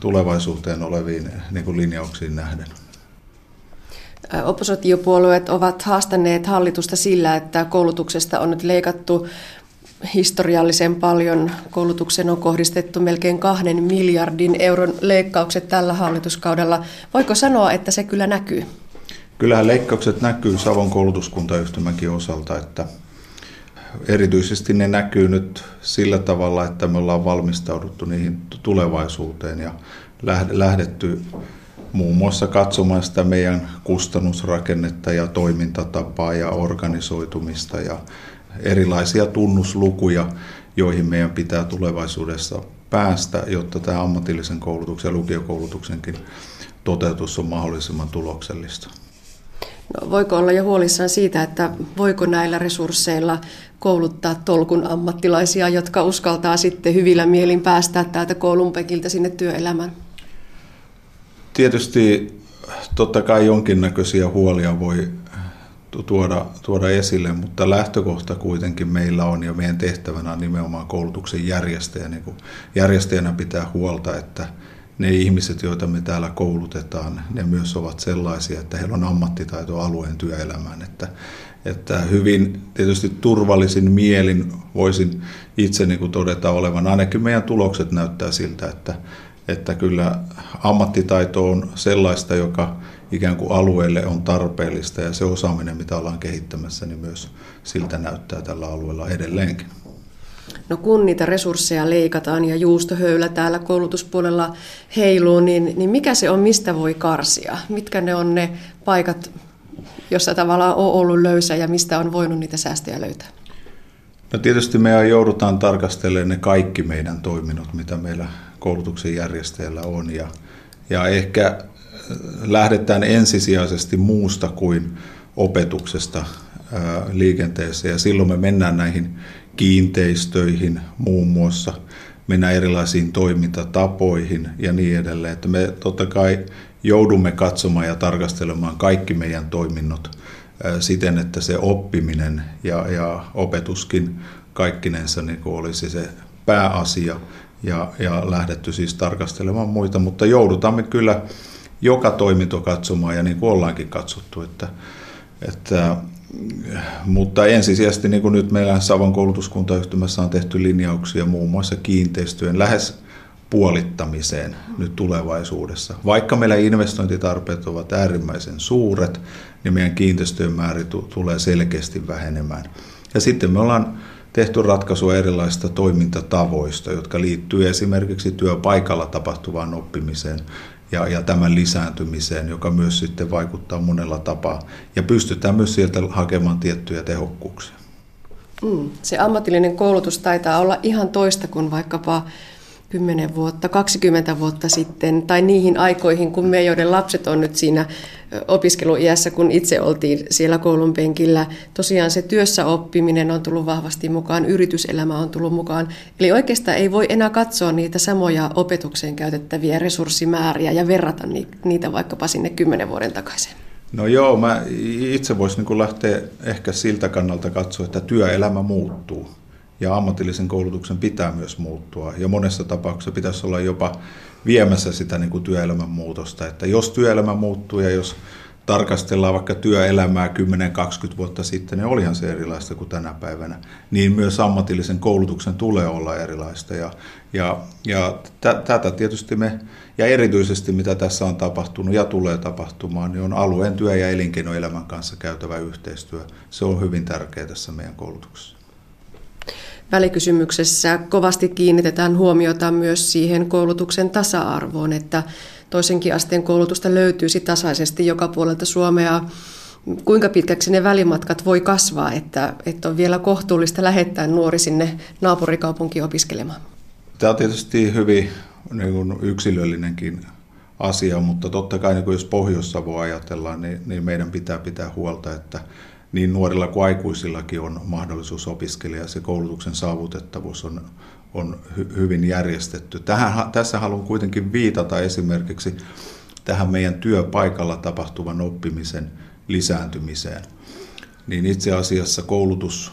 tulevaisuuteen oleviin niin kuin linjauksiin nähden. Oppositiopuolueet ovat haastaneet hallitusta sillä, että koulutuksesta on nyt leikattu historiallisen paljon. Koulutukseen on kohdistettu melkein kahden miljardin euron leikkaukset tällä hallituskaudella. Voiko sanoa, että se kyllä näkyy? Kyllähän leikkaukset näkyy Savon koulutuskuntayhtymänkin osalta, että erityisesti ne näkyy nyt sillä tavalla, että me ollaan valmistauduttu niihin tulevaisuuteen ja lähdetty muun muassa katsomaan sitä meidän kustannusrakennetta ja toimintatapaa ja organisoitumista ja erilaisia tunnuslukuja, joihin meidän pitää tulevaisuudessa päästä, jotta tämä ammatillisen koulutuksen ja lukiokoulutuksenkin toteutus on mahdollisimman tuloksellista. No, voiko olla jo huolissaan siitä, että voiko näillä resursseilla kouluttaa tolkun ammattilaisia, jotka uskaltaa sitten hyvillä mielin päästää täältä koulun pekiltä sinne työelämään? Tietysti totta kai jonkinnäköisiä huolia voi tuoda, tuoda esille, mutta lähtökohta kuitenkin meillä on ja meidän tehtävänä on nimenomaan koulutuksen järjestäjä. Niin järjestäjänä pitää huolta, että ne ihmiset, joita me täällä koulutetaan, ne myös ovat sellaisia, että heillä on ammattitaito alueen työelämään. Että, että hyvin tietysti turvallisin mielin voisin itse niin kuin todeta olevan, ainakin meidän tulokset näyttää siltä, että, että kyllä ammattitaito on sellaista, joka ikään kuin alueelle on tarpeellista ja se osaaminen, mitä ollaan kehittämässä, niin myös siltä näyttää tällä alueella edelleenkin. No kun niitä resursseja leikataan ja juustohöylä täällä koulutuspuolella heiluu, niin, niin mikä se on, mistä voi karsia? Mitkä ne on ne paikat, jossa tavallaan on ollut löysä ja mistä on voinut niitä säästöjä löytää? No tietysti me joudutaan tarkastelemaan ne kaikki meidän toiminnot, mitä meillä koulutuksen järjestäjällä on. Ja, ja ehkä äh, lähdetään ensisijaisesti muusta kuin opetuksesta äh, liikenteessä ja silloin me mennään näihin kiinteistöihin muun muassa, mennään erilaisiin toimintatapoihin ja niin edelleen. Että me totta kai joudumme katsomaan ja tarkastelemaan kaikki meidän toiminnot siten, että se oppiminen ja, ja opetuskin kaikkinensa niin olisi se pääasia ja, ja lähdetty siis tarkastelemaan muita, mutta joudutamme kyllä joka toiminto katsomaan ja niin kuin ollaankin katsottu, että, että mutta ensisijaisesti niin kuin nyt meillä Savon koulutuskuntayhtymässä on tehty linjauksia muun muassa kiinteistöjen lähes puolittamiseen nyt tulevaisuudessa. Vaikka meillä investointitarpeet ovat äärimmäisen suuret, niin meidän kiinteistöjen määrä tulee selkeästi vähenemään. Ja sitten me ollaan tehty ratkaisua erilaisista toimintatavoista, jotka liittyy esimerkiksi työpaikalla tapahtuvaan oppimiseen ja, ja tämän lisääntymiseen, joka myös sitten vaikuttaa monella tapaa. Ja pystytään myös sieltä hakemaan tiettyjä tehokkuuksia. Mm, se ammatillinen koulutus taitaa olla ihan toista kuin vaikkapa 10 vuotta, 20 vuotta sitten, tai niihin aikoihin, kun me, joiden lapset on nyt siinä opiskeluiässä, kun itse oltiin siellä koulun penkillä. Tosiaan se työssä oppiminen on tullut vahvasti mukaan, yrityselämä on tullut mukaan. Eli oikeastaan ei voi enää katsoa niitä samoja opetukseen käytettäviä resurssimääriä ja verrata niitä vaikkapa sinne kymmenen vuoden takaisin. No joo, mä itse voisin niin lähteä ehkä siltä kannalta katsoa, että työelämä muuttuu ja ammatillisen koulutuksen pitää myös muuttua. Ja monessa tapauksessa pitäisi olla jopa viemässä sitä niin kuin työelämän muutosta. Että jos työelämä muuttuu ja jos tarkastellaan vaikka työelämää 10-20 vuotta sitten, niin olihan se erilaista kuin tänä päivänä. Niin myös ammatillisen koulutuksen tulee olla erilaista. Ja, ja, ja tätä tietysti me, ja erityisesti mitä tässä on tapahtunut ja tulee tapahtumaan, niin on alueen työ- ja elinkeinoelämän kanssa käytävä yhteistyö. Se on hyvin tärkeää tässä meidän koulutuksessa välikysymyksessä kovasti kiinnitetään huomiota myös siihen koulutuksen tasa-arvoon, että toisenkin asteen koulutusta löytyisi tasaisesti joka puolelta Suomea. Kuinka pitkäksi ne välimatkat voi kasvaa, että, että on vielä kohtuullista lähettää nuori sinne naapurikaupunkiin opiskelemaan? Tämä on tietysti hyvin niin kuin yksilöllinenkin asia, mutta totta kai niin jos Pohjois-Savoa ajatellaan, niin, niin meidän pitää pitää huolta, että niin nuorilla kuin aikuisillakin on mahdollisuus opiskella ja se koulutuksen saavutettavuus on, on hy, hyvin järjestetty. Tähän, tässä haluan kuitenkin viitata esimerkiksi tähän meidän työpaikalla tapahtuvan oppimisen lisääntymiseen. Niin itse asiassa koulutus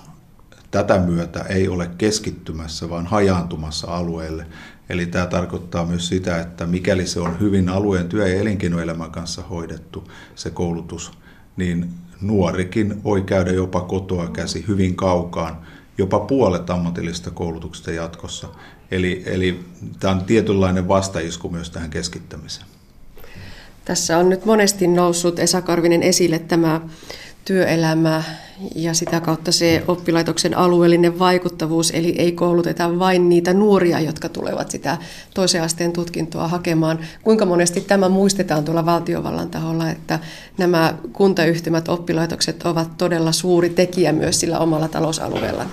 tätä myötä ei ole keskittymässä, vaan hajaantumassa alueelle. Eli tämä tarkoittaa myös sitä, että mikäli se on hyvin alueen työ- ja elinkeinoelämän kanssa hoidettu se koulutus, niin nuorikin voi käydä jopa kotoa käsi hyvin kaukaan, jopa puolet ammatillista koulutuksesta jatkossa. Eli, eli tämä on tietynlainen vastaisku myös tähän keskittämiseen. Tässä on nyt monesti noussut Esa Karvinen esille tämä työelämä ja sitä kautta se oppilaitoksen alueellinen vaikuttavuus, eli ei kouluteta vain niitä nuoria, jotka tulevat sitä toisen asteen tutkintoa hakemaan. Kuinka monesti tämä muistetaan tuolla valtiovallan taholla, että nämä kuntayhtymät, oppilaitokset ovat todella suuri tekijä myös sillä omalla talousalueella?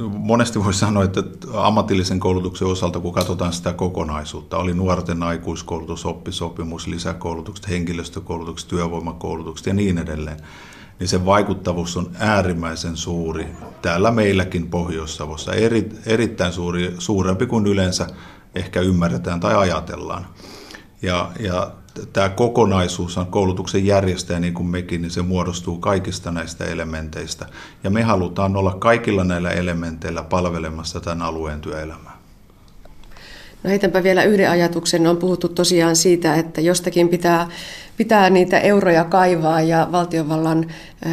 Monesti voi sanoa, että ammatillisen koulutuksen osalta, kun katsotaan sitä kokonaisuutta, oli nuorten aikuiskoulutus, oppisopimus, lisäkoulutukset, henkilöstökoulutukset, työvoimakoulutukset ja niin edelleen, niin se vaikuttavuus on äärimmäisen suuri. Täällä meilläkin Pohjois-Savossa eri, erittäin suuri, suurempi kuin yleensä ehkä ymmärretään tai ajatellaan. Ja, ja tämä kokonaisuus on koulutuksen järjestäjä, niin kuin mekin, niin se muodostuu kaikista näistä elementeistä. Ja me halutaan olla kaikilla näillä elementeillä palvelemassa tämän alueen työelämää. No heitänpä vielä yhden ajatuksen. On puhuttu tosiaan siitä, että jostakin pitää, pitää niitä euroja kaivaa ja valtiovallan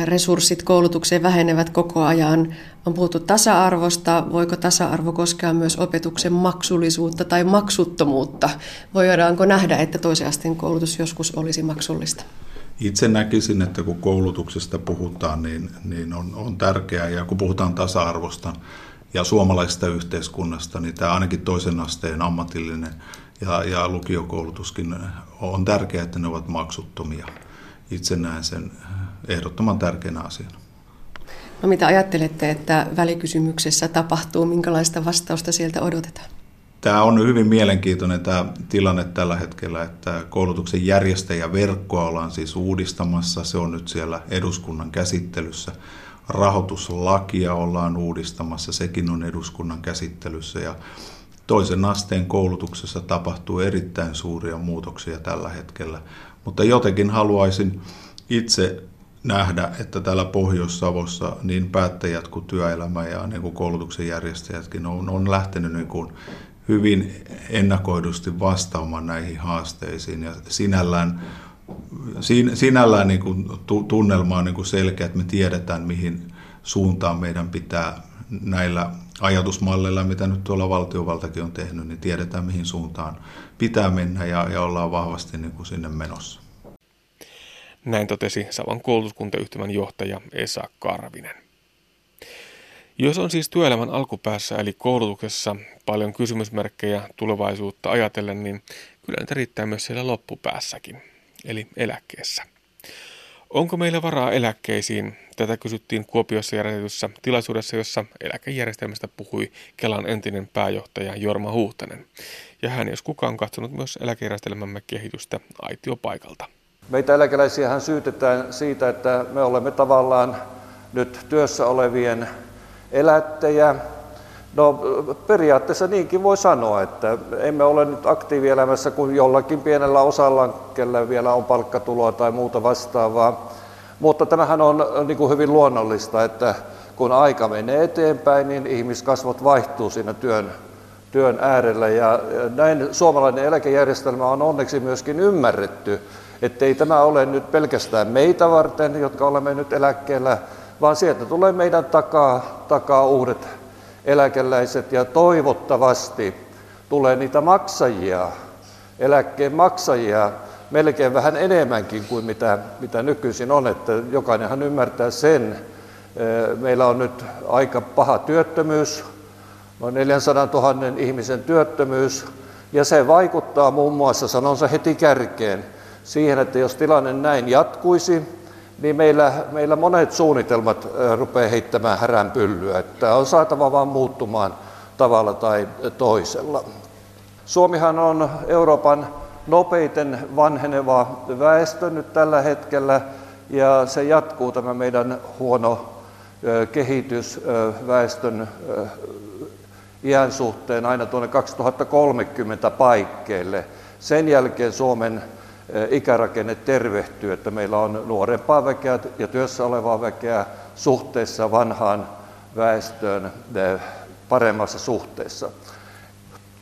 resurssit koulutukseen vähenevät koko ajan. On puhuttu tasa-arvosta. Voiko tasa-arvo koskea myös opetuksen maksullisuutta tai maksuttomuutta? Voidaanko nähdä, että toisen asteen koulutus joskus olisi maksullista? Itse näkisin, että kun koulutuksesta puhutaan, niin, niin on, on tärkeää, ja kun puhutaan tasa-arvosta, ja suomalaisesta yhteiskunnasta, niin tämä ainakin toisen asteen ammatillinen ja, ja lukiokoulutuskin on tärkeää, että ne ovat maksuttomia. Itse näen sen ehdottoman tärkeänä asiana. No mitä ajattelette, että välikysymyksessä tapahtuu? Minkälaista vastausta sieltä odotetaan? Tämä on hyvin mielenkiintoinen tämä tilanne tällä hetkellä, että koulutuksen järjestäjäverkkoa ollaan siis uudistamassa. Se on nyt siellä eduskunnan käsittelyssä rahoituslakia ollaan uudistamassa, sekin on eduskunnan käsittelyssä. Ja toisen asteen koulutuksessa tapahtuu erittäin suuria muutoksia tällä hetkellä, mutta jotenkin haluaisin itse nähdä, että täällä Pohjois-Savossa niin päättäjät kuin työelämä ja niin kuin koulutuksen järjestäjätkin on, on lähtenyt niin kuin hyvin ennakoidusti vastaamaan näihin haasteisiin. Ja sinällään sinällään niin kuin tunnelma on niin kuin selkeä, että me tiedetään, mihin suuntaan meidän pitää näillä ajatusmalleilla, mitä nyt tuolla valtiovaltakin on tehnyt, niin tiedetään, mihin suuntaan pitää mennä ja, ja ollaan vahvasti niin kuin sinne menossa. Näin totesi Savon koulutuskuntayhtymän johtaja Esa Karvinen. Jos on siis työelämän alkupäässä eli koulutuksessa paljon kysymysmerkkejä tulevaisuutta ajatellen, niin kyllä niitä riittää myös siellä loppupäässäkin eli eläkkeessä. Onko meillä varaa eläkkeisiin? Tätä kysyttiin Kuopiossa järjestetyssä tilaisuudessa, jossa eläkejärjestelmästä puhui Kelan entinen pääjohtaja Jorma Huhtanen. Ja hän jos kukaan on katsonut myös eläkejärjestelmämme kehitystä aitiopaikalta. Meitä eläkeläisiä syytetään siitä, että me olemme tavallaan nyt työssä olevien elättejä, No periaatteessa niinkin voi sanoa, että emme ole nyt aktiivielämässä kuin jollakin pienellä osalla, kellä vielä on palkkatuloa tai muuta vastaavaa. Mutta tämähän on niin kuin hyvin luonnollista, että kun aika menee eteenpäin, niin ihmiskasvot vaihtuu siinä työn, työn äärellä. Ja näin suomalainen eläkejärjestelmä on onneksi myöskin ymmärretty, ettei tämä ole nyt pelkästään meitä varten, jotka olemme nyt eläkkeellä, vaan sieltä tulee meidän takaa, takaa uudet eläkeläiset ja toivottavasti tulee niitä maksajia, eläkkeen maksajia melkein vähän enemmänkin kuin mitä, mitä nykyisin on, että jokainenhan ymmärtää sen. Meillä on nyt aika paha työttömyys, noin 400 000 ihmisen työttömyys, ja se vaikuttaa muun muassa, sanonsa heti kärkeen, siihen, että jos tilanne näin jatkuisi, niin meillä, meillä monet suunnitelmat rupeaa heittämään häränpyllyä. Että on saatava vaan muuttumaan tavalla tai toisella. Suomihan on Euroopan nopeiten vanheneva väestö nyt tällä hetkellä ja se jatkuu tämä meidän huono kehitys väestön iän suhteen aina tuonne 2030 paikkeille. Sen jälkeen Suomen ikärakenne tervehtyy, että meillä on nuorempaa väkeä ja työssä olevaa väkeä suhteessa vanhaan väestöön paremmassa suhteessa.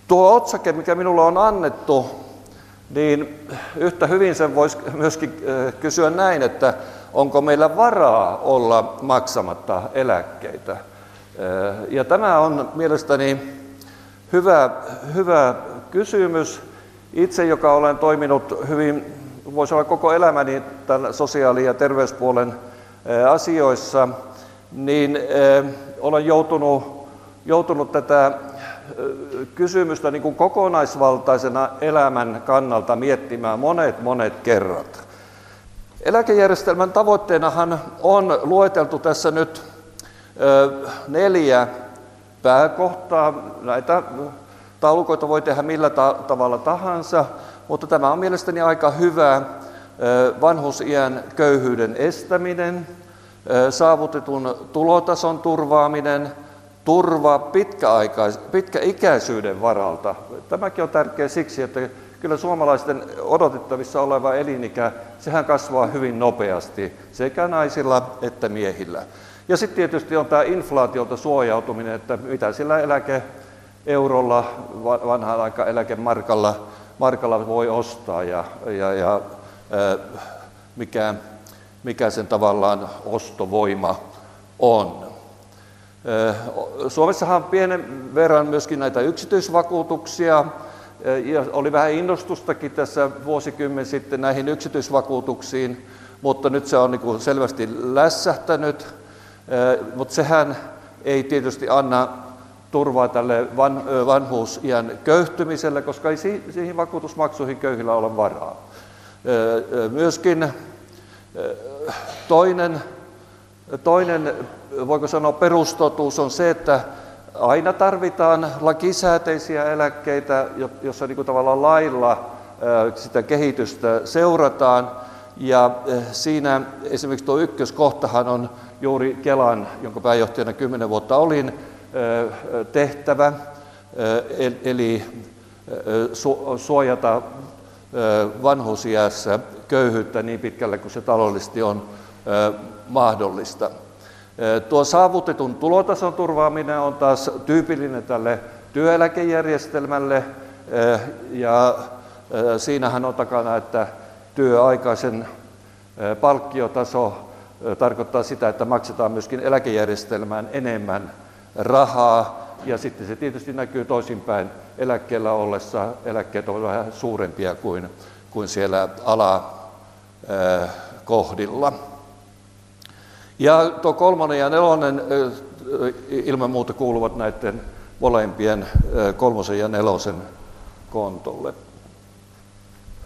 Tuo otsake, mikä minulle on annettu, niin yhtä hyvin sen voisi myöskin kysyä näin, että onko meillä varaa olla maksamatta eläkkeitä. Ja tämä on mielestäni hyvä, hyvä kysymys. Itse, joka olen toiminut hyvin, voisi olla koko elämäni tämän sosiaali- ja terveyspuolen asioissa, niin olen joutunut, joutunut tätä kysymystä niin kuin kokonaisvaltaisena elämän kannalta miettimään monet monet kerrat. Eläkejärjestelmän tavoitteenahan on lueteltu tässä nyt neljä pääkohtaa. Näitä taulukoita voi tehdä millä ta- tavalla tahansa, mutta tämä on mielestäni aika hyvä vanhusiän köyhyyden estäminen, saavutetun tulotason turvaaminen, turva pitkäaikais- pitkäikäisyyden varalta. Tämäkin on tärkeä siksi, että kyllä suomalaisten odotettavissa oleva elinikä, sehän kasvaa hyvin nopeasti sekä naisilla että miehillä. Ja sitten tietysti on tämä inflaatiolta suojautuminen, että mitä sillä eläke eurolla, vanhaan aika eläkemarkalla markalla voi ostaa ja, ja, ja mikä, mikä sen tavallaan ostovoima on. Suomessahan on pienen verran myöskin näitä yksityisvakuutuksia, ja oli vähän innostustakin tässä vuosikymmen sitten näihin yksityisvakuutuksiin, mutta nyt se on niin selvästi lässähtänyt, mutta sehän ei tietysti anna turvaa tälle van, vanhuusiän köyhtymiselle, koska ei siihen vakuutusmaksuihin köyhillä ole varaa. Myöskin toinen, toinen, voiko sanoa perustotuus on se, että aina tarvitaan lakisääteisiä eläkkeitä, jossa niin kuin tavallaan lailla sitä kehitystä seurataan. Ja siinä esimerkiksi tuo ykköskohtahan on juuri Kelan, jonka pääjohtajana kymmenen vuotta olin, tehtävä, eli suojata vanhusiässä köyhyyttä niin pitkälle kuin se taloudellisesti on mahdollista. Tuo saavutetun tulotason turvaaminen on taas tyypillinen tälle työeläkejärjestelmälle ja siinähän on takana, että työaikaisen palkkiotaso tarkoittaa sitä, että maksetaan myöskin eläkejärjestelmään enemmän rahaa ja sitten se tietysti näkyy toisinpäin eläkkeellä ollessa. Eläkkeet ovat vähän suurempia kuin, kuin siellä alakohdilla. Ja tuo kolmonen ja nelonen ilman muuta kuuluvat näiden molempien kolmosen ja nelosen kontolle.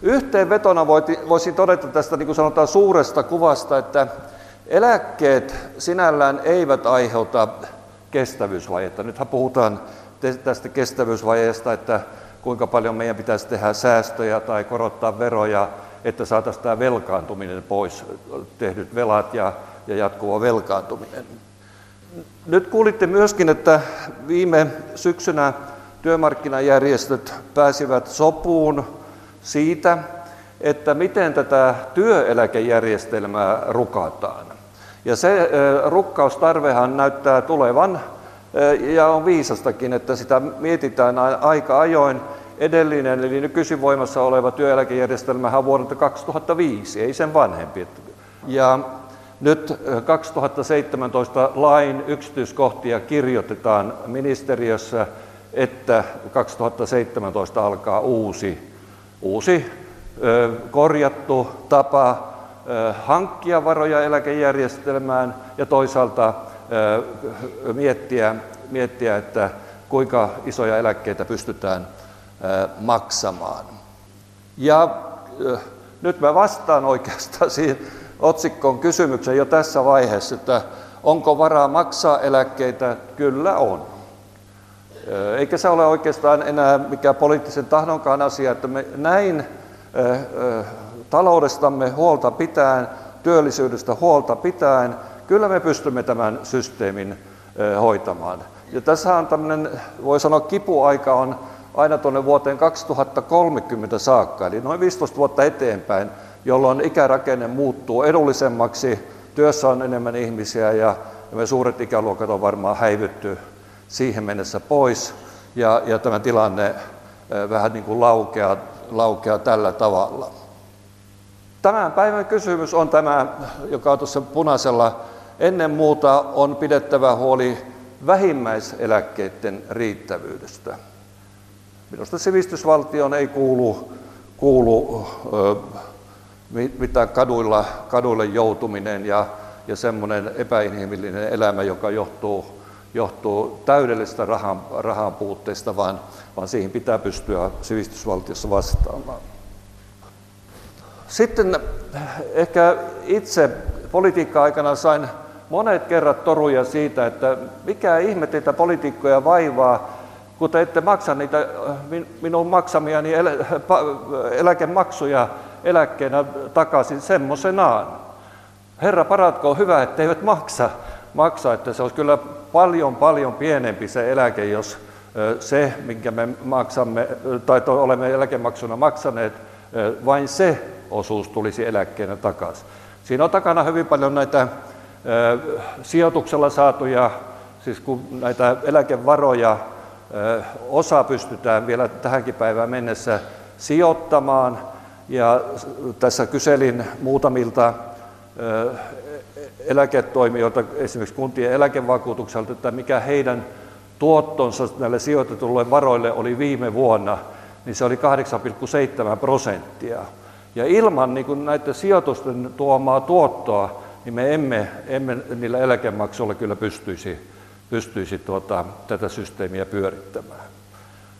Yhteenvetona voisin todeta tästä niin kuin sanotaan suuresta kuvasta, että eläkkeet sinällään eivät aiheuta kestävyysvajetta. Nythän puhutaan tästä kestävyysvajeesta, että kuinka paljon meidän pitäisi tehdä säästöjä tai korottaa veroja, että saataisiin tämä velkaantuminen pois, tehdyt velat ja, ja jatkuva velkaantuminen. Nyt kuulitte myöskin, että viime syksynä työmarkkinajärjestöt pääsivät sopuun siitä, että miten tätä työeläkejärjestelmää rukataan. Ja se rukkaustarvehan näyttää tulevan ja on viisastakin, että sitä mietitään aika ajoin. Edellinen, eli nykyisin voimassa oleva työeläkejärjestelmä on vuodelta 2005, ei sen vanhempi. Ja nyt 2017 lain yksityiskohtia kirjoitetaan ministeriössä, että 2017 alkaa uusi, uusi korjattu tapa hankkia varoja eläkejärjestelmään ja toisaalta miettiä, miettiä että kuinka isoja eläkkeitä pystytään maksamaan. Ja nyt mä vastaan oikeastaan siihen otsikkoon kysymyksen jo tässä vaiheessa, että onko varaa maksaa eläkkeitä? Kyllä on. Eikä se ole oikeastaan enää mikään poliittisen tahdonkaan asia, että me näin taloudestamme huolta pitäen, työllisyydestä huolta pitäen, kyllä me pystymme tämän systeemin hoitamaan. Ja tässä on tämmöinen, voi sanoa kipuaika on aina tuonne vuoteen 2030 saakka, eli noin 15 vuotta eteenpäin, jolloin ikärakenne muuttuu edullisemmaksi, työssä on enemmän ihmisiä ja, me suuret ikäluokat on varmaan häivytty siihen mennessä pois ja, ja tämä tilanne vähän niin kuin laukeaa, laukeaa tällä tavalla. Tämän päivän kysymys on tämä, joka on tuossa punaisella. Ennen muuta on pidettävä huoli vähimmäiseläkkeiden riittävyydestä. Minusta sivistysvaltioon ei kuulu, kuulu ö, mitään kaduilla, kaduille joutuminen ja, ja semmoinen epäinhimillinen elämä, joka johtuu, johtuu täydellisestä rahan, rahan puutteesta, vaan, vaan siihen pitää pystyä sivistysvaltiossa vastaamaan. Sitten ehkä itse politiikka-aikana sain monet kerrat toruja siitä, että mikä ihme teitä poliitikkoja vaivaa, kun te ette maksa niitä minun maksamiani eläkemaksuja eläkkeenä takaisin semmoisenaan. Herra paratkoon hyvä, että eivät maksa, maksa, että se olisi kyllä paljon paljon pienempi se eläke, jos se, minkä me maksamme, tai olemme eläkemaksuna maksaneet, vain se osuus tulisi eläkkeenä takaisin. Siinä on takana hyvin paljon näitä sijoituksella saatuja, siis kun näitä eläkevaroja osa pystytään vielä tähänkin päivään mennessä sijoittamaan. Ja tässä kyselin muutamilta eläketoimijoilta, esimerkiksi kuntien eläkevakuutukselta, että mikä heidän tuottonsa näille sijoitetulle varoille oli viime vuonna, niin se oli 8,7 prosenttia. Ja ilman niin kuin näiden sijoitusten tuomaa tuottoa, niin me emme, emme niillä eläkemaksuilla kyllä pystyisi, pystyisi tuota, tätä systeemiä pyörittämään.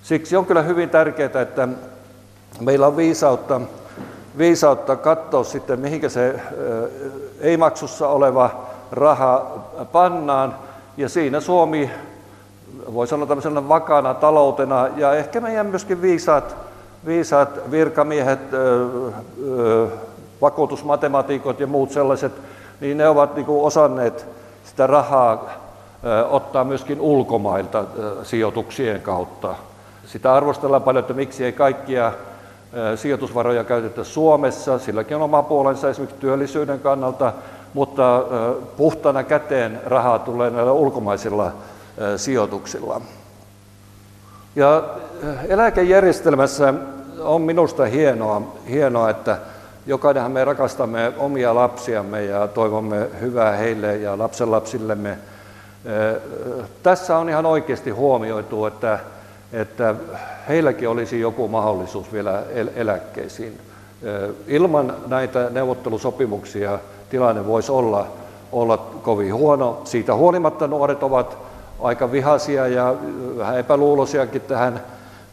Siksi on kyllä hyvin tärkeää, että meillä on viisautta, viisautta katsoa sitten, mihinkä se ei-maksussa oleva raha pannaan. Ja siinä Suomi, voi sanoa tämmöisenä vakana taloutena, ja ehkä meidän myöskin viisaat, viisaat virkamiehet, vakuutusmatematiikot ja muut sellaiset, niin ne ovat niin kuin osanneet sitä rahaa ottaa myöskin ulkomailta sijoituksien kautta. Sitä arvostellaan paljon, että miksi ei kaikkia sijoitusvaroja käytetä Suomessa, silläkin on oma puolensa esimerkiksi työllisyyden kannalta, mutta puhtana käteen rahaa tulee näillä ulkomaisilla sijoituksilla. Ja eläkejärjestelmässä on minusta hienoa, hienoa että jokainenhan me rakastamme omia lapsiamme ja toivomme hyvää heille ja lapsenlapsillemme. Tässä on ihan oikeasti huomioitu, että, että heilläkin olisi joku mahdollisuus vielä eläkkeisiin. Ilman näitä neuvottelusopimuksia tilanne voisi olla, olla kovin huono. Siitä huolimatta nuoret ovat aika vihaisia ja vähän epäluuloisiakin tähän,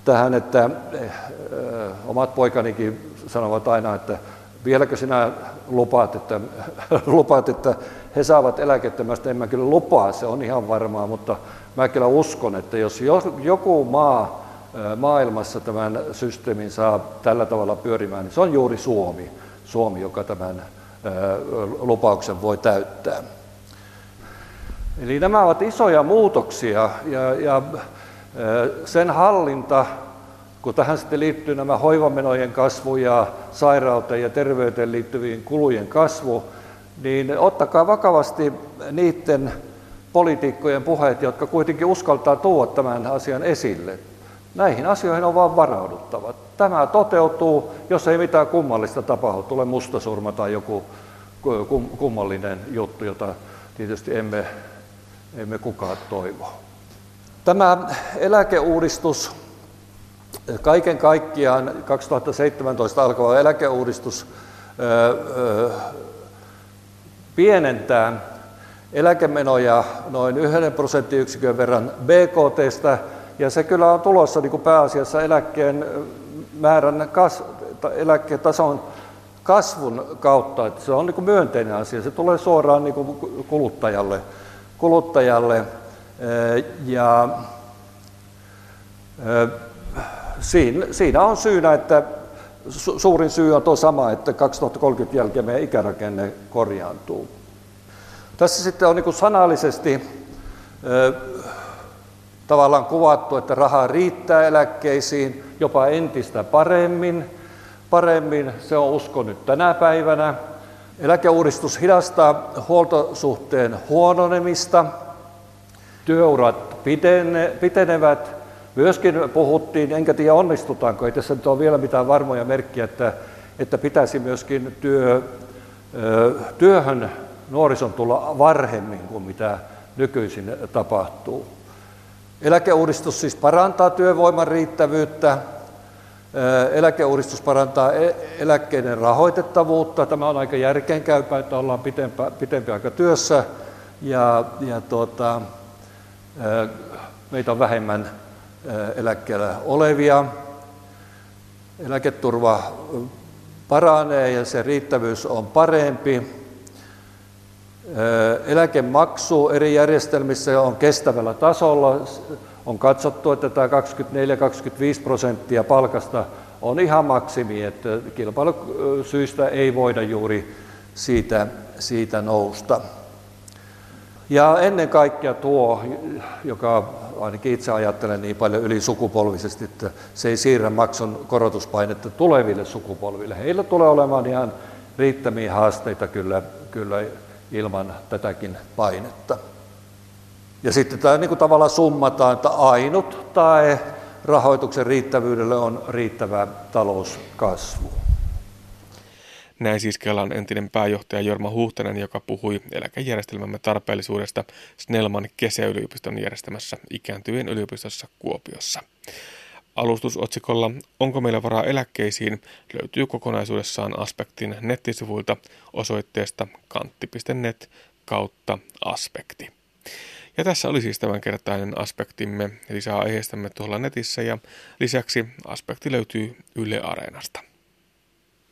tähän että omat poikanikin sanovat aina, että vieläkö sinä lupaat, että, lupaat, että he saavat eläkettä, mä en mä kyllä lupaa, se on ihan varmaa, mutta mä kyllä uskon, että jos joku maa maailmassa tämän systeemin saa tällä tavalla pyörimään, niin se on juuri Suomi, Suomi joka tämän lupauksen voi täyttää. Eli nämä ovat isoja muutoksia ja, ja sen hallinta, kun tähän sitten liittyy nämä hoivamenojen kasvu ja sairauteen ja terveyteen liittyviin kulujen kasvu, niin ottakaa vakavasti niiden poliitikkojen puheet, jotka kuitenkin uskaltaa tuoda tämän asian esille. Näihin asioihin on vaan varauduttava. Tämä toteutuu, jos ei mitään kummallista tapahdu, tulee mustasurma tai joku kummallinen juttu, jota tietysti emme, emme kukaan toivo. Tämä eläkeuudistus, kaiken kaikkiaan 2017 alkava eläkeuudistus pienentää eläkemenoja noin yhden prosenttiyksikön verran BKTstä, ja se kyllä on tulossa niin kuin pääasiassa eläkkeen määrän kas, eläkkeen tason kasvun kautta, että se on niin kuin myönteinen asia, se tulee suoraan niin kuin kuluttajalle, kuluttajalle. Ja siinä, siinä on syynä, että su, suurin syy on tuo sama, että 2030 jälkeen meidän ikärakenne korjaantuu. Tässä sitten on niin sanallisesti tavallaan kuvattu, että rahaa riittää eläkkeisiin jopa entistä paremmin. Paremmin se on usko nyt tänä päivänä. Eläkeuudistus hidastaa huoltosuhteen huononemista. Työurat pitene, pitenevät. Myöskin puhuttiin, enkä tiedä onnistutaanko, ei tässä nyt ole vielä mitään varmoja merkkiä, että, että pitäisi myöskin työ, työhön nuorison tulla varhemmin kuin mitä nykyisin tapahtuu. Eläkeuudistus siis parantaa työvoiman riittävyyttä, eläkeuudistus parantaa e-, eläkkeiden rahoitettavuutta. Tämä on aika järkeenkäypä, että ollaan pitempi, pitempi aika työssä ja, ja tuota, meitä on vähemmän eläkkeellä olevia. Eläketurva paranee ja se riittävyys on parempi. Eläkemaksu eri järjestelmissä on kestävällä tasolla. On katsottu, että tämä 24-25 prosenttia palkasta on ihan maksimi, että kilpailusyistä ei voida juuri siitä, siitä nousta. Ja ennen kaikkea tuo, joka ainakin itse ajattelen niin paljon ylisukupolvisesti, että se ei siirrä maksun korotuspainetta tuleville sukupolville. Heillä tulee olemaan ihan riittämiä haasteita kyllä, kyllä ilman tätäkin painetta. Ja sitten tämä niin kuin tavallaan summataan, että ainut tae rahoituksen riittävyydelle on riittävä talouskasvu. Näin siis Kelan entinen pääjohtaja Jorma Huhtanen, joka puhui eläkejärjestelmämme tarpeellisuudesta Snellman kesäyliopiston järjestämässä ikääntyvien yliopistossa Kuopiossa. Alustusotsikolla Onko meillä varaa eläkkeisiin löytyy kokonaisuudessaan aspektin nettisivuilta osoitteesta kantti.net kautta aspekti. Ja tässä oli siis tämänkertainen aspektimme. Lisää aiheistamme tuolla netissä ja lisäksi aspekti löytyy Yle Areenasta.